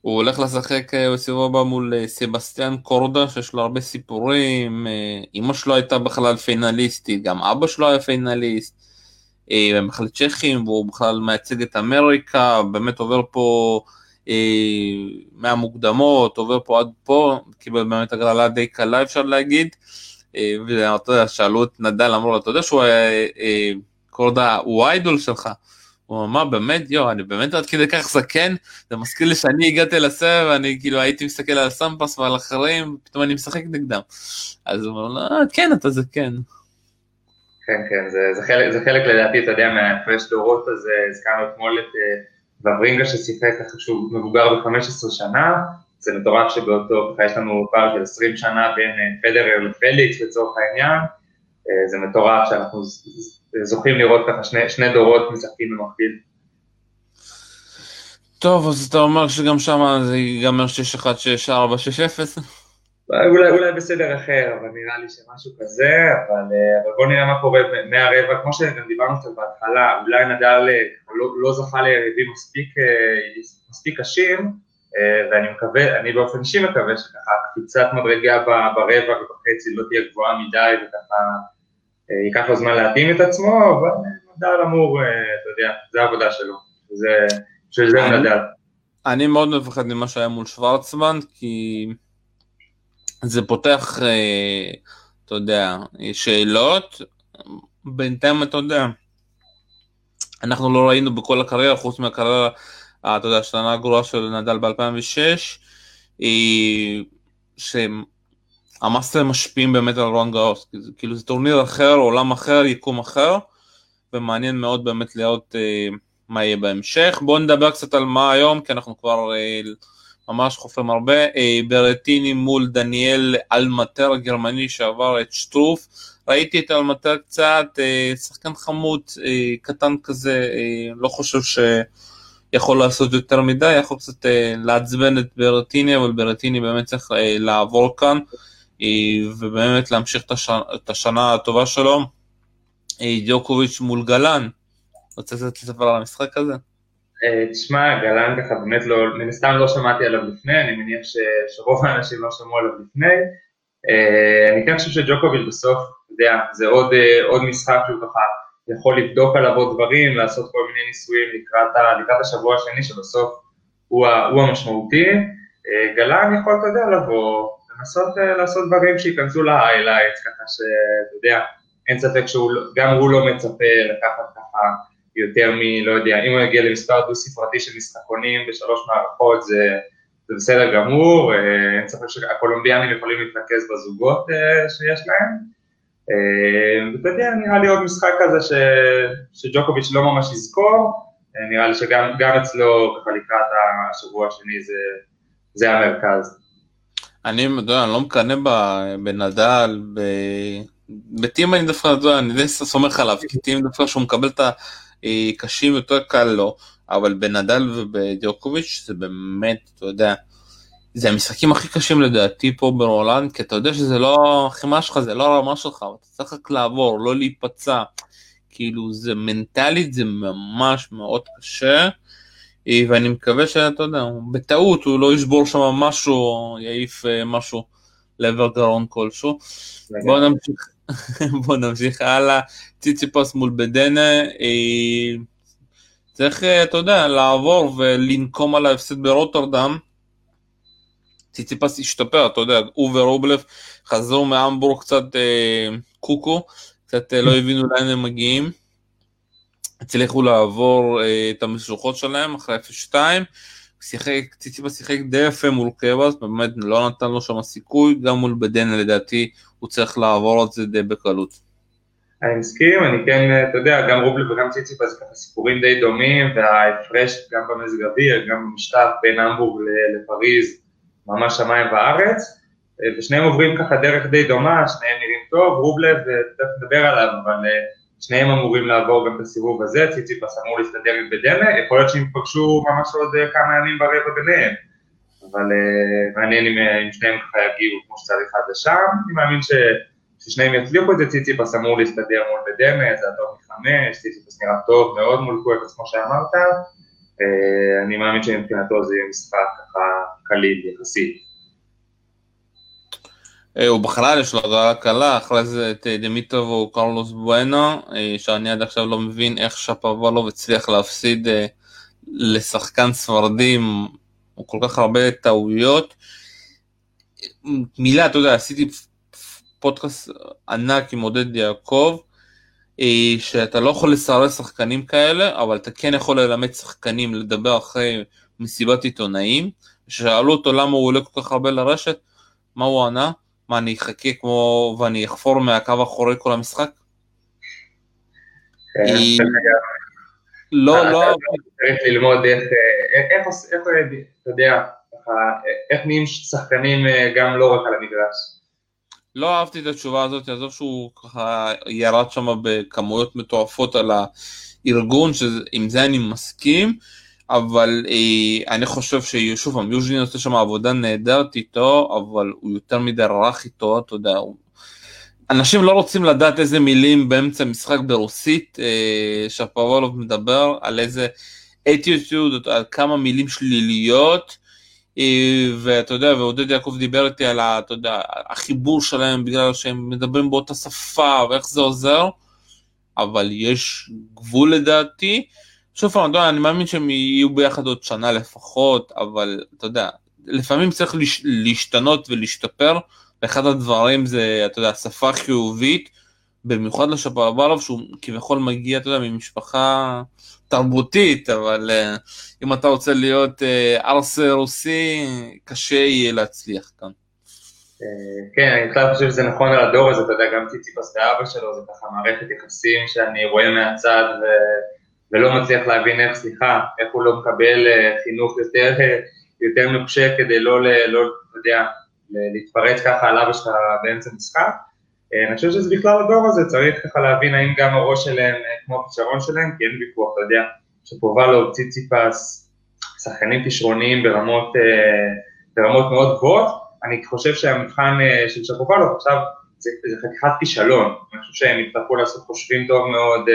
הוא הולך לשחק אה, בסיבוב הבא מול סבסטיאן קורדה, שיש לו הרבה סיפורים, אמא שלו הייתה בכלל פיינליסטית, גם אבא שלו היה פיינליסט, הם בכלל צ'כים, והוא בכלל מייצג את אמריקה, באמת עובר פה מהמוקדמות, עובר פה עד פה, קיבל באמת הגרלה די קלה אפשר להגיד. ואתה יודע, שאלו את נדל, אמרו לו, אתה יודע שהוא היה, אה, קורדה הוא האיידול שלך. הוא אמר, באמת, יואו, אני באמת עד כדי כך זקן, זה מזכיר לי שאני הגעתי לסבב, אני כאילו הייתי מסתכל על סמפס ועל אחרים, פתאום אני משחק נגדם. אז הוא אומר לו, אה, כן, אתה זקן. כן, כן, זה, זה, חלק, זה חלק לדעתי, אתה יודע, מההפרש דורות הזה, הזכרנו אתמול את וברינגה ששיחק ככה שהוא מבוגר ב-15 שנה, זה מטורף שבאותו, יש לנו פער של 20 שנה בין אה, פדרר לפליקס לצורך העניין, אה, זה מטורף שאנחנו זוכים לראות ככה שני, שני דורות משחקים במקביל. טוב, אז אתה אומר שגם שם זה ייגמר 6-1, 6-4, 6-0? אולי, אולי בסדר אחר, אבל נראה לי שמשהו כזה, אבל, אה, אבל בוא נראה מה קורה מהרבע, כמו שגם דיברנו קצת בהתחלה, אולי נדל לא, לא זכה ליריבים מספיק, מספיק קשים, ואני מקווה, אני באופן אישי מקווה שככה קפיצת מדרגה ברבע ובחצי לא תהיה גבוהה מדי וככה אה, ייקח לו זמן להתאים את עצמו, אבל נדל אמור, אה, אתה יודע, זה העבודה שלו, זה, של זה נדל. אני מאוד מפחד ממה שהיה מול שוורצמן, כי זה פותח, אתה יודע, שאלות, בינתיים אתה יודע, אנחנו לא ראינו בכל הקריירה, חוץ מהקריירה אה, אתה יודע, השנה הגרועה של נדל ב-2006, היא שהמאסטרס משפיעים באמת על רולאן גארוס, כאילו זה טורניר אחר, עולם אחר, יקום אחר, ומעניין מאוד באמת לראות אה, מה יהיה בהמשך. בואו נדבר קצת על מה היום, כי אנחנו כבר אה, ממש חופרים הרבה. אה, ברטיני מול דניאל אלטמאייר הגרמני שעבר את שטרוף. ראיתי את אלמטר קצת, אה, שחקן חמוד, אה, קטן כזה, אה, לא חושב ש... יכול לעשות יותר מדי, יכול קצת אה, לעצבן את ברטיני, אבל ברטיני באמת צריך אה, לעבור כאן, אה, ובאמת להמשיך את, הש... את השנה הטובה שלו. דיוקוביץ' מול גלן, רוצה קצת לספר על המשחק הזה? תשמע, גלן ככה באמת לא, מן הסתם לא שמעתי עליו לפני, אני מניח ש, שרוב האנשים לא שמעו עליו לפני. אני כן חושב שג'וקוביץ' בסוף, אתה יודע, זה עוד, עוד משחק שהוא ככה יכול לבדוק עליו עוד דברים, לעשות כל מיני ניסויים לקראת, לקראת השבוע השני שבסוף הוא, ה, הוא המשמעותי. אה, גלן יכול, אתה יודע, לבוא, לנסות אה, לעשות דברים שייכנסו להיילייטס, ככה שאתה יודע, אין ספק שגם לא, הוא לא מצפה לקחת ככה יותר מ... לא יודע, אם הוא יגיע למספר דו-ספרתי של משחקונים בשלוש מערכות זה, זה בסדר גמור, אה, אין ספק שהקולומביאנים יכולים להתרכז בזוגות שיש להם. אה, ואתה יודע, נראה לי עוד משחק כזה ש... שג'וקוביץ' לא ממש יזכור, אה, נראה לי שגם אצלו ככה לקראת השבוע השני זה, זה המרכז. אני, יודע, אני לא מקנא בנדל, ב... בטים אני דווקא, אני די סומך עליו, כי טים דווקא שהוא מקבל את הקשים יותר קל לו, אבל בנדל ובדיוקוביץ' זה באמת, אתה יודע, זה המשחקים הכי קשים לדעתי פה ברולנד, כי אתה יודע שזה לא החימה שלך, זה לא הרמה שלך, אתה צריך רק לעבור, לא להיפצע. כאילו זה מנטלית זה ממש מאוד קשה, אה, ואני מקווה שאתה יודע, בטעות הוא לא ישבור שם משהו, יעיף אה, משהו לעבר גרון כלשהו. בוא נמשיך, בוא נמשיך הלאה, ציציפוס מול בדנה, אה, צריך, אתה יודע, לעבור ולנקום על ההפסד ברוטרדם. ציציפס השתפר, אתה יודע, הוא ורובלף חזרו מהמבורג קצת אה, קוקו, קצת אה, לא הבינו לאן הם מגיעים. הצליחו לעבור אה, את המשלוחות שלהם אחרי 0-2, שיחק, ציציפס שיחק די יפה מול קבאס, באמת לא נתן לו שם סיכוי, גם מול בדנה לדעתי הוא צריך לעבור את זה די בקלות. אני מסכים, אני כן, אתה יודע, גם רובלב וגם ציציפס זה ככה סיפורים די דומים, וההפרש גם במזג אוויר, גם במשטר בין המבורג לפריז, ממש שמיים וארץ. ושניהם עוברים ככה דרך די דומה, שניהם נראים טוב, רובלב, תכף נדבר עליו, אבל שניהם אמורים לעבור גם בסיבוב הזה, ציציפס אמור להסתדר עם בדמה, יכול להיות שהם יפגשו ממש עוד כמה ימים ברבע ביניהם, אבל מעניין אם, אם שניהם ככה יגיעו כמו שצריך עד לשם, אני מאמין ש... ששניהם יצליחו את זה, ציציפס אמור להסתדר מול בדמה, זה הטוב מחמש, ציציפס נראה טוב מאוד מול קואפס כמו שאמרת, אני מאמין שמבחינתו זה יהיה משחק ככה קליל יחסית. הוא בכלל יש לו הגרלה קלה, אחרי זה את דמיטוב או קרלוס בואנו, שאני עד עכשיו לא מבין איך שפוולוב הצליח להפסיד לשחקן ספרדים, או כל כך הרבה טעויות. מילה, אתה יודע, עשיתי פודקאסט ענק עם עודד יעקב, אה, שאתה לא יכול לסרס שחקנים כאלה, אבל אתה כן יכול ללמד שחקנים לדבר אחרי מסיבת עיתונאים. שאלו אותו למה הוא עולה כל כך הרבה לרשת, מה הוא ענה? מה אני אחכה כמו ואני אחפור מהקו האחורי כל המשחק? כן, לא, אה, לא... צריך ללמוד איך, אה, איך, אתה יודע, איך נהיים שחקנים גם לא רק על המגרש. לא אהבתי את התשובה הזאת, עזוב שהוא ככה ירד שם בכמויות מטורפות על הארגון, שעם זה אני מסכים, אבל אה, אני חושב ששוב פעם, יוז'ין עושה שם עבודה נהדרת איתו, אבל הוא יותר מדי רך איתו, אתה יודע, הוא... אנשים לא רוצים לדעת איזה מילים באמצע משחק ברוסית, אה, שפוולוב מדבר על איזה אתיוטיוד, על כמה מילים שליליות, ואתה יודע, ועודד יעקב דיבר איתי על ה, אתה יודע, החיבור שלהם בגלל שהם מדברים באותה שפה ואיך זה עוזר, אבל יש גבול לדעתי. שוב פעם, אני מאמין שהם יהיו ביחד עוד שנה לפחות, אבל אתה יודע, לפעמים צריך להשתנות ולהשתפר, ואחד הדברים זה, אתה יודע, שפה חיובית, במיוחד לשפרברוב שהוא כביכול מגיע, אתה יודע, ממשפחה תרבותית, אבל uh, אם אתה רוצה להיות ארס רוסי, קשה יהיה להצליח כאן. Uh, כן, אני בכלל חושב שזה נכון על הדור הזה, אתה יודע, גם ציציפס ואבא שלו, זה ככה מערכת יחסים שאני רואה מהצד ו... ולא מצליח להבין איך, סליחה, איך הוא לא מקבל חינוך יותר, יותר נוקשה כדי לא, לא, אתה יודע, להתפרץ ככה על אבא שלך באמצע משחק. אה, אני חושב שזה בכלל הדור הזה, צריך ככה להבין האם גם הראש שלהם אה, כמו הכישרון שלהם, כי אין ויכוח, אתה יודע, שפובלו, ציציפס, שחקנים כישרוניים ברמות, אה, ברמות מאוד גבוהות, אני חושב שהמבחן של שפובלו עכשיו זה, זה חתיכת כישלון, אני חושב שהם יצטרכו לעשות חושבים טוב מאוד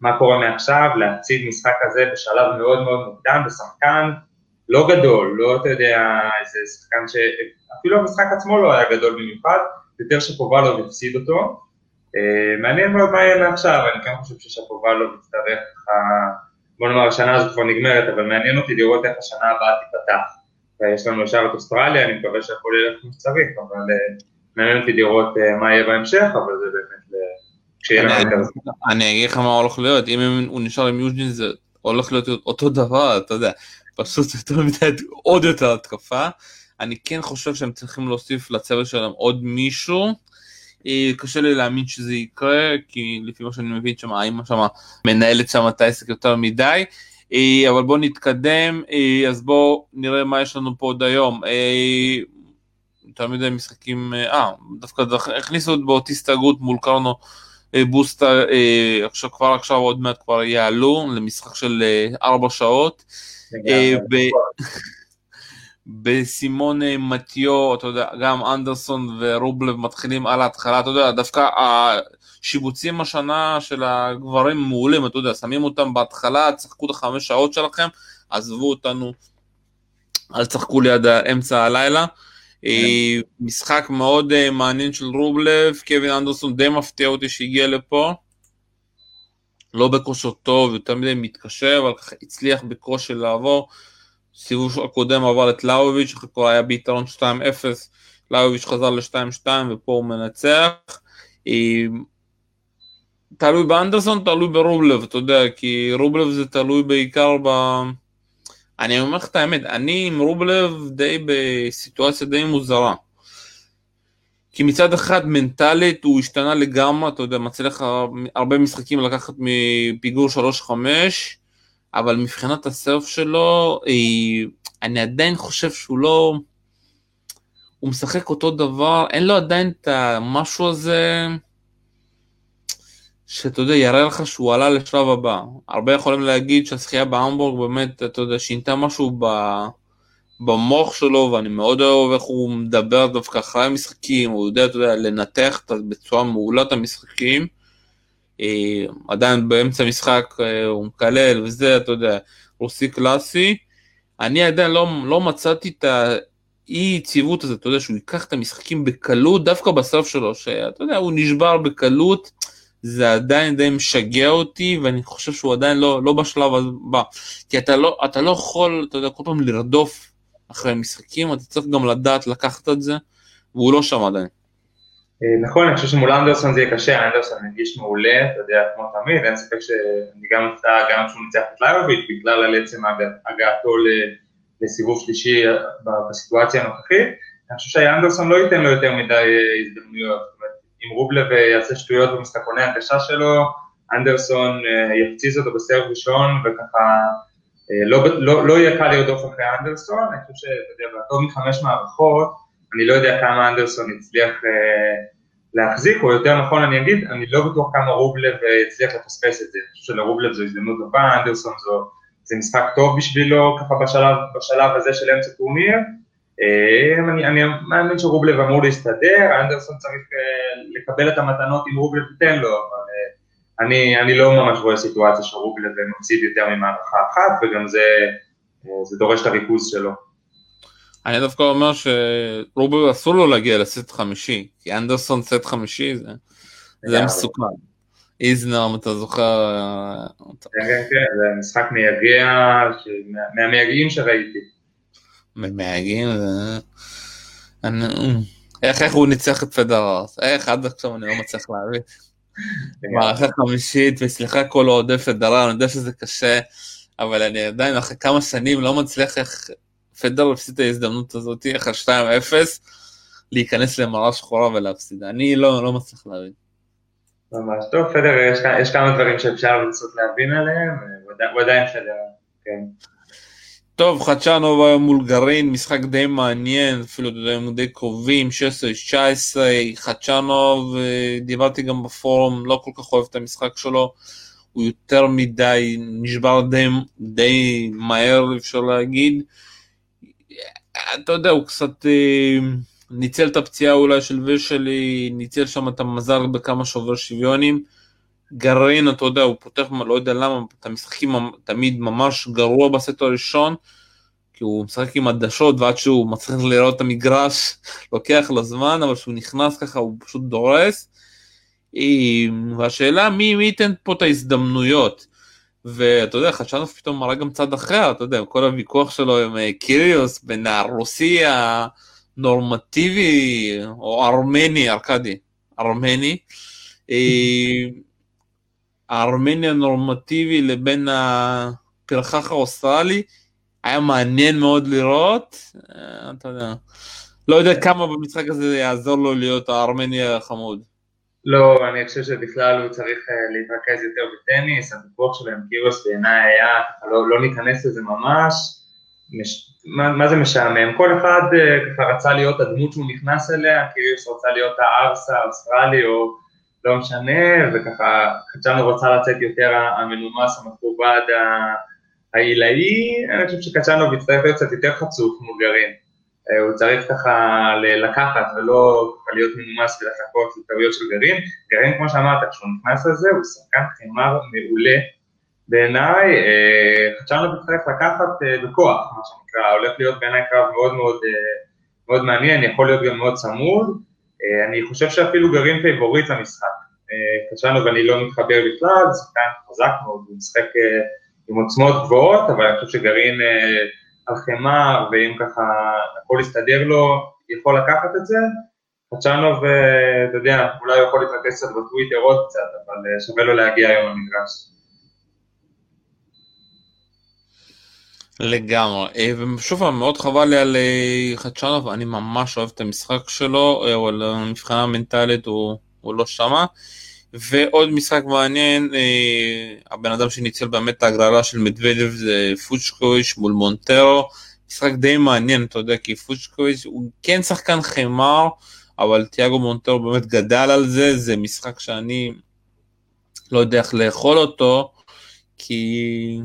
מה קורה מעכשיו, להציג משחק כזה בשלב מאוד מאוד מוקדם, בשחקן לא גדול, לא אתה יודע, איזה שחקן שאפילו המשחק עצמו לא היה גדול במיוחד, יותר שפובלוב יפסיד אותו. אה, מעניין מאוד מה יהיה מעכשיו, אני כן חושב ששפובלוב יצטרך ככה, בוא נאמר השנה הזאת כבר נגמרת, אבל מעניין אותי לראות איך השנה הבאה תיפתח. אה, יש לנו ישר את אוסטרליה, אני מקווה שהכל ילך כמו שצריך, אבל אה, מעניין אותי לראות מה יהיה בהמשך, אבל זה באמת. אני אגיד לך מה הולך להיות, אם הוא נשאר עם יוז'ין זה הולך להיות אותו דבר, אתה יודע, פשוט יותר מדי עוד יותר התקפה. אני כן חושב שהם צריכים להוסיף לצוות שלהם עוד מישהו. אה, קשה לי להאמין שזה יקרה, כי לפי מה שאני מבין שם, האמא שם מנהלת שם את העסק יותר מדי. אה, אבל בואו נתקדם, אה, אז בואו נראה מה יש לנו פה עוד היום. יותר מדי משחקים, אה, דווקא הכניסו את באותי הסתגרות מול קרנו בוסטה, עכשיו כבר עכשיו עוד מעט כבר יעלו למשחק של ארבע שעות. בסימון אה, מתיו, אתה יודע, גם אנדרסון ורובלב מתחילים על ההתחלה, אתה יודע, דווקא השיבוצים השנה של הגברים מעולים, אתה יודע, שמים אותם בהתחלה, תשחקו את החמש שעות שלכם, עזבו אותנו, אל תשחקו ליד אמצע הלילה. אה, משחק מאוד אה, מעניין של רובלב, קווין אנדרסון די מפתיע אותי שהגיע לפה. לא בכושר טוב, יותר מדי מתקשה, אבל הצליח בכושר לעבור. סיבוב הקודם עבר את לאוביץ', אחרי כבר היה ביתרון 2-0, לאוביץ' חזר ל-2-2 ופה הוא מנצח. תלוי באנדרסון, תלוי ברובלב, אתה יודע, כי רובלב זה תלוי בעיקר ב... אני אומר לך את האמת, אני עם רובלב די בסיטואציה די מוזרה. כי מצד אחד מנטלית הוא השתנה לגמרי, אתה יודע, מצליח הרבה משחקים לקחת מפיגור 3-5, אבל מבחינת הסרף שלו, אה, אני עדיין חושב שהוא לא... הוא משחק אותו דבר, אין לו עדיין את המשהו הזה, שאתה יודע, יראה לך שהוא עלה לשלב הבא. הרבה יכולים להגיד שהשחייה בהמבורג באמת, אתה יודע, שינתה משהו ב... במוח שלו, ואני מאוד אוהב איך הוא מדבר דווקא אחרי המשחקים, הוא יודע, אתה יודע, לנתח בצורה מעולה את המשחקים. אה, עדיין באמצע המשחק אה, הוא מקלל וזה, אתה יודע, רוסי קלאסי. אני עדיין לא, לא מצאתי את האי יציבות הזאת, אתה יודע, שהוא ייקח את המשחקים בקלות, דווקא בסוף שלו, שאתה יודע, הוא נשבר בקלות, זה עדיין די משגע אותי, ואני חושב שהוא עדיין לא, לא בשלב הבא. כי אתה לא, אתה לא יכול, אתה יודע, כל פעם לרדוף אחרי משחקים, אתה צריך גם לדעת לקחת את זה, והוא לא שם עדיין. אה, נכון, אני חושב שמול אנדרסון זה יהיה קשה, אנדרסון מגיש מעולה, אתה יודע, כמו תמיד, אין ספק שאני גם אופתע גם כשהוא ניצח את ליירוביץ' בגלל על עצם הגעתו לסיבוב שלישי בסיטואציה הנוכחית, אני חושב שאנדרסון לא ייתן לו יותר מדי אה, הזדמנויות, זאת אומרת, אם רובלב יעשה שטויות במשחקוני ההגשה שלו, אנדרסון אה, יפציז אותו בסרב ראשון וככה לא, לא, לא יהיה קל לרדוף אחרי אנדרסון, אני חושב שאתה יודע, בטוב מחמש מערכות, אני לא יודע כמה אנדרסון הצליח אה, להחזיק, או יותר נכון אני אגיד, אני לא בטוח כמה רובלב אה, הצליח לפספס את זה, אני חושב שלרובלב זו הזדמנות טובה, אנדרסון זו, זה משחק טוב בשבילו ככה בשלב, בשלב הזה של אמצע טורניר, אה, אני, אני מאמין שרובלב אמור להסתדר, אנדרסון צריך לקבל את המתנות אם רובלב ייתן לו, אבל אני, אני לא ממש רואה סיטואציה שרובלב מפסיד יותר ממערכה אחת, וגם זה, זה דורש את הריכוז שלו. אני דווקא אומר שרובר אסור לו להגיע לסט חמישי, כי אנדרסון סט חמישי זה, זה מסוכן. איזנר, אם אתה זוכר. כן, כן, כן, זה משחק מייגע, מהמייגעים שראיתי. מייגעים זה... איך, איך הוא ניצח את פדרר? איך עד עכשיו אני לא מצליח להבין. מערכה חמישית, וסליחה כל אוהדי פדרר, אני יודע שזה קשה, אבל אני עדיין אחרי כמה שנים לא מצליח איך פדר הפסיד את ההזדמנות הזאת, אחרי 2-0, להיכנס למראה שחורה ולהפסיד. אני לא, לא מצליח להבין. ממש טוב, פדר, יש, יש כמה דברים שאפשר לנסות להבין עליהם, הוא עדיין פדר, כן. טוב, חדשנו היום מול גרעין, משחק די מעניין, אפילו הם די קרובים, 16-19, חדשנוב, דיברתי גם בפורום, לא כל כך אוהב את המשחק שלו, הוא יותר מדי, נשבר די, די מהר, אפשר להגיד. אתה יודע, הוא קצת אה, ניצל את הפציעה אולי של ושלי, ניצל שם את המזל בכמה שובר שוויונים. גרעין, אתה יודע, הוא פותח, לא יודע למה, את המשחקים תמיד ממש גרוע בסט הראשון, כי הוא משחק עם עדשות ועד שהוא מצליח לראות את המגרש, לוקח לו זמן, אבל כשהוא נכנס ככה הוא פשוט דורס. אה, והשאלה מי, מי ייתן פה את ההזדמנויות. ואתה יודע, חדשנוב פתאום מראה גם צד אחר, אתה יודע, כל הוויכוח שלו עם אה, קיריוס בין הרוסי הנורמטיבי, או ארמני, ארכדי, ארמני, אה, הארמני הנורמטיבי לבין הפרחח האוסטרלי, היה מעניין מאוד לראות, אה, אתה יודע, לא יודע כמה במשחק הזה יעזור לו להיות הארמני החמוד. לא, אני חושב שבכלל הוא צריך uh, להתרכז יותר בטניס, הוויכוח שלו עם קיריוס בעיניי היה, לא, לא ניכנס לזה ממש, מש, מה, מה זה משעמם? כל אחד uh, ככה רצה להיות הדמות שהוא נכנס אליה, קיריוס רצה להיות הערס האוסטרלי או לא משנה, וככה קצ'אנו רצה לצאת יותר המנומס, המכובד, העילאי, אני חושב שקצ'אנו יצטרך להיות קצת יותר חצוף מול גרעין. אה, הוא צריך ככה לקחת ולא ככה להיות מנומס ולחכות לטעויות של גרעין. גרעין, כמו שאמרת, כשהוא נכנס לזה, הוא שחקן חמר מעולה בעיניי. אה, חדשנו צריך לקחת אה, בכוח, מה שנקרא, הולך להיות בעיניי קרב מאוד מאוד, מאוד מעניין, יכול להיות גם מאוד צמוד. אני חושב שאפילו גארין פייבוריט למשחק. חצ'אנוב אני לא מתחבר בכלל, זה שחקן חזק מאוד, הוא משחק עם עוצמות גבוהות, אבל אני חושב שגארין על חמר, ואם ככה הכל יסתדר לו, יכול לקחת את זה. חצ'אנוב, אתה יודע, אולי הוא יכול להתרכז קצת בטוויטר עוד קצת, אבל אה, שווה לו להגיע היום למגרש. לגמרי, אה, ושוב פעם מאוד חבל לי על אה, חדשנוב, אני ממש אוהב את המשחק שלו, אבל מבחינה מנטלית הוא, הוא לא שמה. ועוד משחק מעניין, אה, הבן אדם שניצל באמת את ההגרלה של מדוודב זה פוצ'קויש מול מונטרו, משחק די מעניין, אתה יודע, כי פוצ'קוביץ' הוא כן שחקן חמר, אבל תיאגו מונטרו באמת גדל על זה, זה משחק שאני לא יודע איך לאכול אותו, כי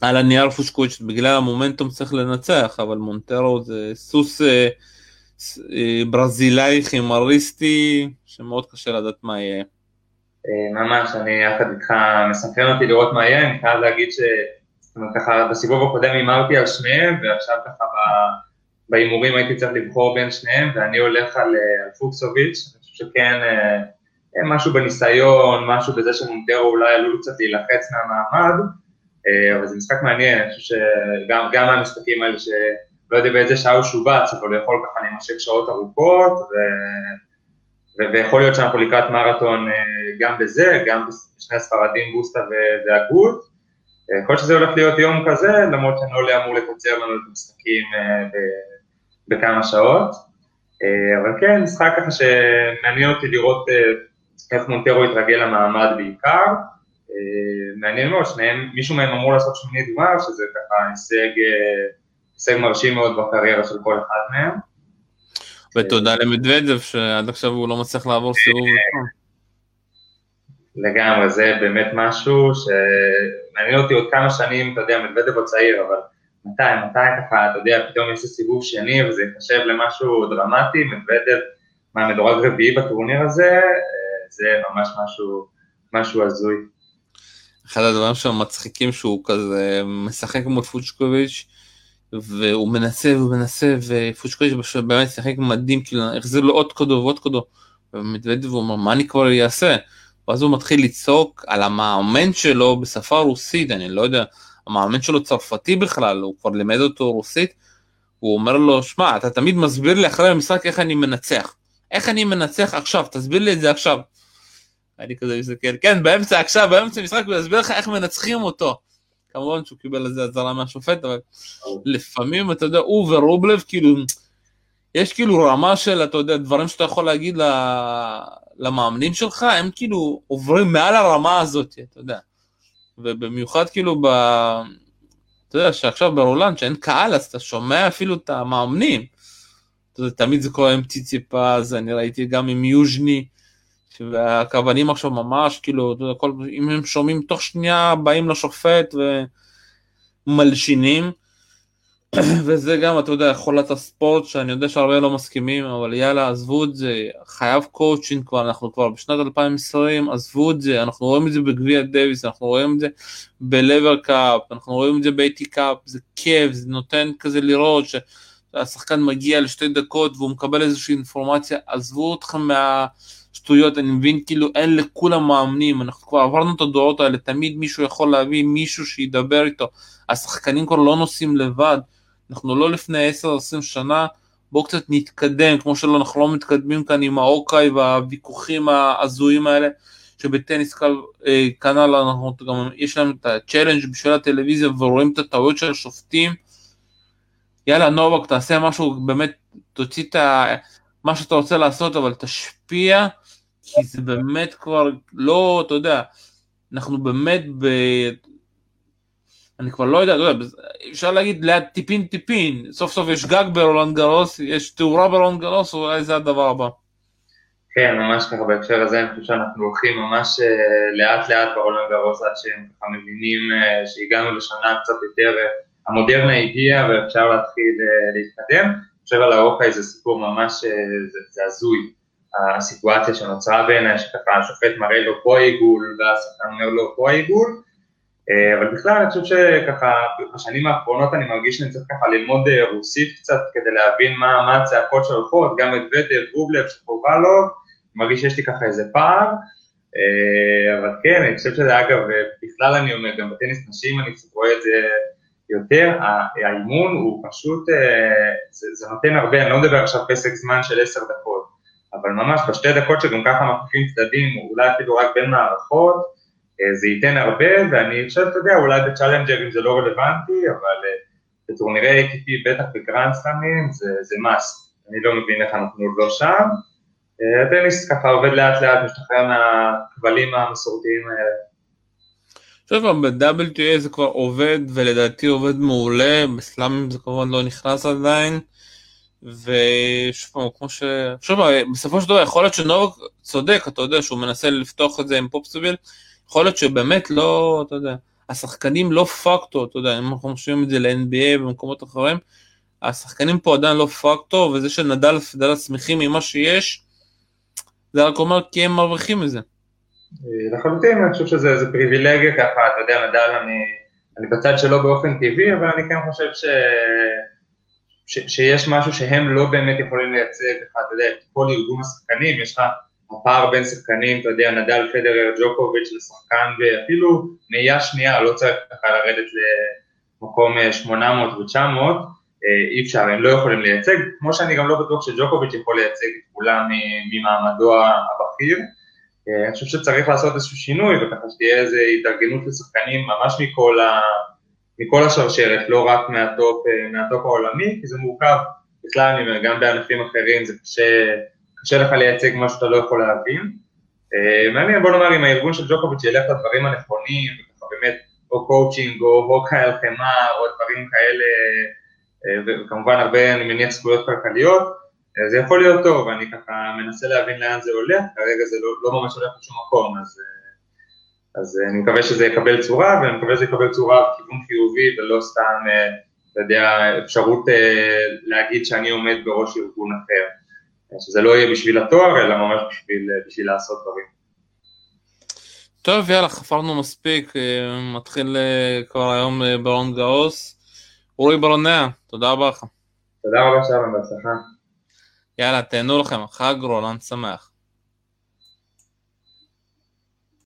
על הנייר פושקוביץ' בגלל המומנטום צריך לנצח, אבל מונטרו זה סוס אה, ברזילאי חימריסטי, שמאוד קשה לדעת מה יהיה. אה, ממש, אני יחד איתך, מסקרן אותי לראות מה יהיה, אני חייב להגיד ש... זאת אומרת, ככה בסיבוב הקודם הימרתי על שניהם, ועכשיו ככה בהימורים הייתי צריך לבחור בין שניהם, ואני הולך על, על פוקסוביץ', אני חושב שכן משהו בניסיון, משהו בזה שמונטרו אולי עלול קצת להילחץ מהמעמד, אה, אבל זה משחק מעניין, אני חושב שגם מהמשחקים האלה שלא יודע באיזה שעה הוא שובץ, אבל הוא יכול ככה להימשך שעות ארוכות, ו... ויכול להיות שאנחנו לקראת מרתון אה, גם בזה, גם בשני הספרדים בוסטה והגות. אה, להיות שזה הולך להיות יום כזה, למרות שאני לא אמור לקצר לנו את המשחקים בכמה שעות. אבל כן, משחק ככה שמעניין אותי לראות איך מונטרו יתרגל למעמד בעיקר. אה, מעניין מאוד, שניהם, מישהו מהם אמור לעשות שמינית גמר, שזה ככה הישג, אה, הישג מרשים מאוד בקריירה של כל אחד מהם. ותודה למדוודב שעד עכשיו הוא לא מצליח לעבור סיבוב ראשון. לגמרי, זה באמת משהו שמעניין אותי עוד כמה שנים, אתה יודע, מדוודב עוד צעיר, אבל מתי, מתי ככה, אתה יודע, פתאום יש סיבוב שני וזה ייחשב למשהו דרמטי, מדוודב, מה, מדורג רביעי בטורניר הזה, אה, זה ממש משהו, משהו הזוי. אחד הדברים שהמצחיקים שהוא כזה משחק מול פוצ'קוביץ' והוא מנסה ומנסה ופוצ'קוביץ' באמת שיחק מדהים כאילו החזיר לו עוד קודו ועוד קודו ומתוודב הוא אומר מה אני כבר אעשה? ואז הוא מתחיל לצעוק על המאמן שלו בשפה רוסית אני לא יודע המאמן שלו צרפתי בכלל הוא כבר לימד אותו רוסית. הוא אומר לו שמע אתה תמיד מסביר לי אחרי המשחק איך אני מנצח. איך אני מנצח עכשיו? תסביר לי את זה עכשיו. אני כזה מסתכל, כן, באמצע עכשיו, באמצע המשחק הוא יסביר לך איך מנצחים אותו. כמובן שהוא קיבל איזה אזהרה מהשופט, אבל לפעמים, אתה יודע, הוא ורובלב, כאילו, יש כאילו רמה של, אתה יודע, דברים שאתה יכול להגיד למאמנים שלך, הם כאילו עוברים מעל הרמה הזאת, אתה יודע. ובמיוחד כאילו ב... אתה יודע שעכשיו ברולנד שאין קהל אז אתה שומע אפילו את המאמנים. אתה יודע, תמיד זה קורה עם ציציפאס, אני ראיתי גם עם יוז'ני, והכוונים עכשיו ממש, כאילו, כל, אם הם שומעים תוך שנייה באים לשופט ומלשינים, וזה גם, אתה יודע, חולת הספורט, שאני יודע שהרבה לא מסכימים, אבל יאללה, עזבו את זה, חייב קואוצ'ינג כבר, אנחנו כבר בשנת 2020, עזבו את זה, אנחנו רואים את זה בגביע דייוויס, אנחנו רואים את זה בלבר קאפ, אנחנו רואים את זה באיטי קאפ, זה כיף, זה נותן כזה לראות שהשחקן מגיע לשתי דקות והוא מקבל איזושהי אינפורמציה, עזבו אתכם מה... שטויות, אני מבין כאילו אין לכולם מאמנים, אנחנו כבר עברנו את הדורות האלה, תמיד מישהו יכול להביא מישהו שידבר איתו, השחקנים כבר לא נוסעים לבד, אנחנו לא לפני 10-20 שנה, בואו קצת נתקדם, כמו שאנחנו לא מתקדמים כאן עם האוקיי והוויכוחים ההזויים האלה, שבטניס אה, כנ"ל יש להם את ה challenge בשביל הטלוויזיה ורואים את הטעויות של השופטים, יאללה נובק תעשה משהו, באמת תוציא את ה... מה שאתה רוצה לעשות אבל תשפיע כי זה באמת כבר לא, אתה יודע, אנחנו באמת ב... אני כבר לא יודע, אתה יודע, אפשר להגיד לאט טיפין טיפין, סוף סוף יש גג ברולנד גארוס, יש תאורה ברולנד גארוס, אולי זה הדבר הבא. כן, ממש ככה בהקשר הזה, אני חושב שאנחנו הולכים ממש uh, לאט לאט ברולנד גרוס עד שהם ככה מבינים uh, שהגענו לשנה קצת יותר, uh, המודרנה הגיעה ואפשר להתחיל להתקדם. אני חושב על האוקיי זה סיפור ממש, זה הזוי. הסיטואציה שנוצרה בעיניי, שככה השופט מראה לו פה עיגול והשחקן אומר לו פה עיגול, אה, אבל בכלל אני חושב שככה בשנים האחרונות אני מרגיש שאני צריך ככה ללמוד אה, רוסית קצת כדי להבין מה, מה הצעקות שהולכות, גם את ודר, רובלב, שפובלוב, מרגיש שיש לי ככה איזה פער, אה, אבל כן, אני חושב שזה אגב, בכלל אני אומר, גם בטניס נשים אני קצת רואה את זה יותר, האימון הוא פשוט, זה, זה נותן הרבה, אני לא מדבר עכשיו פסק זמן של עשר דקות, אבל ממש בשתי דקות שגם ככה מחליפים צדדים, אולי אפילו רק בין מערכות, אה, זה ייתן הרבה, ואני חושב, אתה יודע, אולי בצ'אלנג'רים זה לא רלוונטי, אבל אה, בטורנירי ATP, בטח בגרנד סלאמים, זה, זה must. אני לא מבין איך אנחנו עוד לא שם. אה, הטניס ככה עובד לאט לאט, משתחרר מהכבלים המסורתיים האלה. שוב ב-WTA זה כבר עובד, ולדעתי עובד מעולה, בסלאמים זה כמובן לא נכנס עדיין. ושוב פעם, כמו ש... שוב פעם, בסופו של דבר יכול להיות שנובק צודק, אתה יודע, שהוא מנסה לפתוח את זה עם פופסביל, יכול להיות שבאמת לא, אתה יודע, השחקנים לא פקטור, אתה יודע, אם אנחנו משווים את זה ל-NBA ובמקומות אחרים, השחקנים פה עדיין לא פקטור, וזה שנדל ופדל שמחים ממה שיש, זה רק אומר כי הם מרוויחים מזה. אה, לחלוטין, אני חושב שזה פריבילגיה ככה, אתה יודע, נדל, אני, אני בצד שלו באופן טבעי, אבל אני כן חושב ש... שיש משהו שהם לא באמת יכולים לייצג, אתה יודע, את כל ארגון השחקנים, יש לך הפער בין שחקנים, אתה יודע, נדל, פדרר, ג'וקוביץ' לשחקן, ואפילו נהייה שנייה, לא צריך ככה לרדת למקום 800 ו-900, אי אפשר, הם לא יכולים לייצג, כמו שאני גם לא בטוח שג'וקוביץ' יכול לייצג את כולם ממעמדו הבכיר. אה, אני חושב שצריך לעשות איזשהו שינוי, וככה שתהיה איזו התארגנות לשחקנים ממש מכל ה... מכל השרשרת, לא רק מהטופ, אה, מהטופ העולמי, כי זה מורכב בכלל, גם בענפים אחרים זה קשה, קשה לך לייצג מה שאתה לא יכול להבין. אה, מעניין, בוא נאמר, אם הארגון של ג'וקוביץ' ילך לדברים הנכונים, וככה באמת, או קואוצ'ינג, או Hawk-Eye על חמר, או דברים כאלה, אה, וכמובן הרבה, אני מניח, זכויות כלכליות, זה יכול להיות טוב, אני ככה מנסה להבין לאן זה הולך, כרגע זה לא, לא ממש הולך לשום מקום, אז... אז אה, אני מקווה שזה יקבל צורה, ואני מקווה שזה יקבל צורה בכיוון חיובי ולא סתם, אה, אתה יודע, אפשרות אה, להגיד שאני עומד בראש ארגון אחר. שזה לא יהיה בשביל התואר, אלא ממש בשביל, בשביל לעשות דברים. טוב, יאללה, חפרנו מספיק, מתחיל כבר היום ברון גאוס. אורי ברונע, תודה רבה לך. תודה רבה שלום, בהצלחה. יאללה, תהנו לכם, חג רולנד שמח.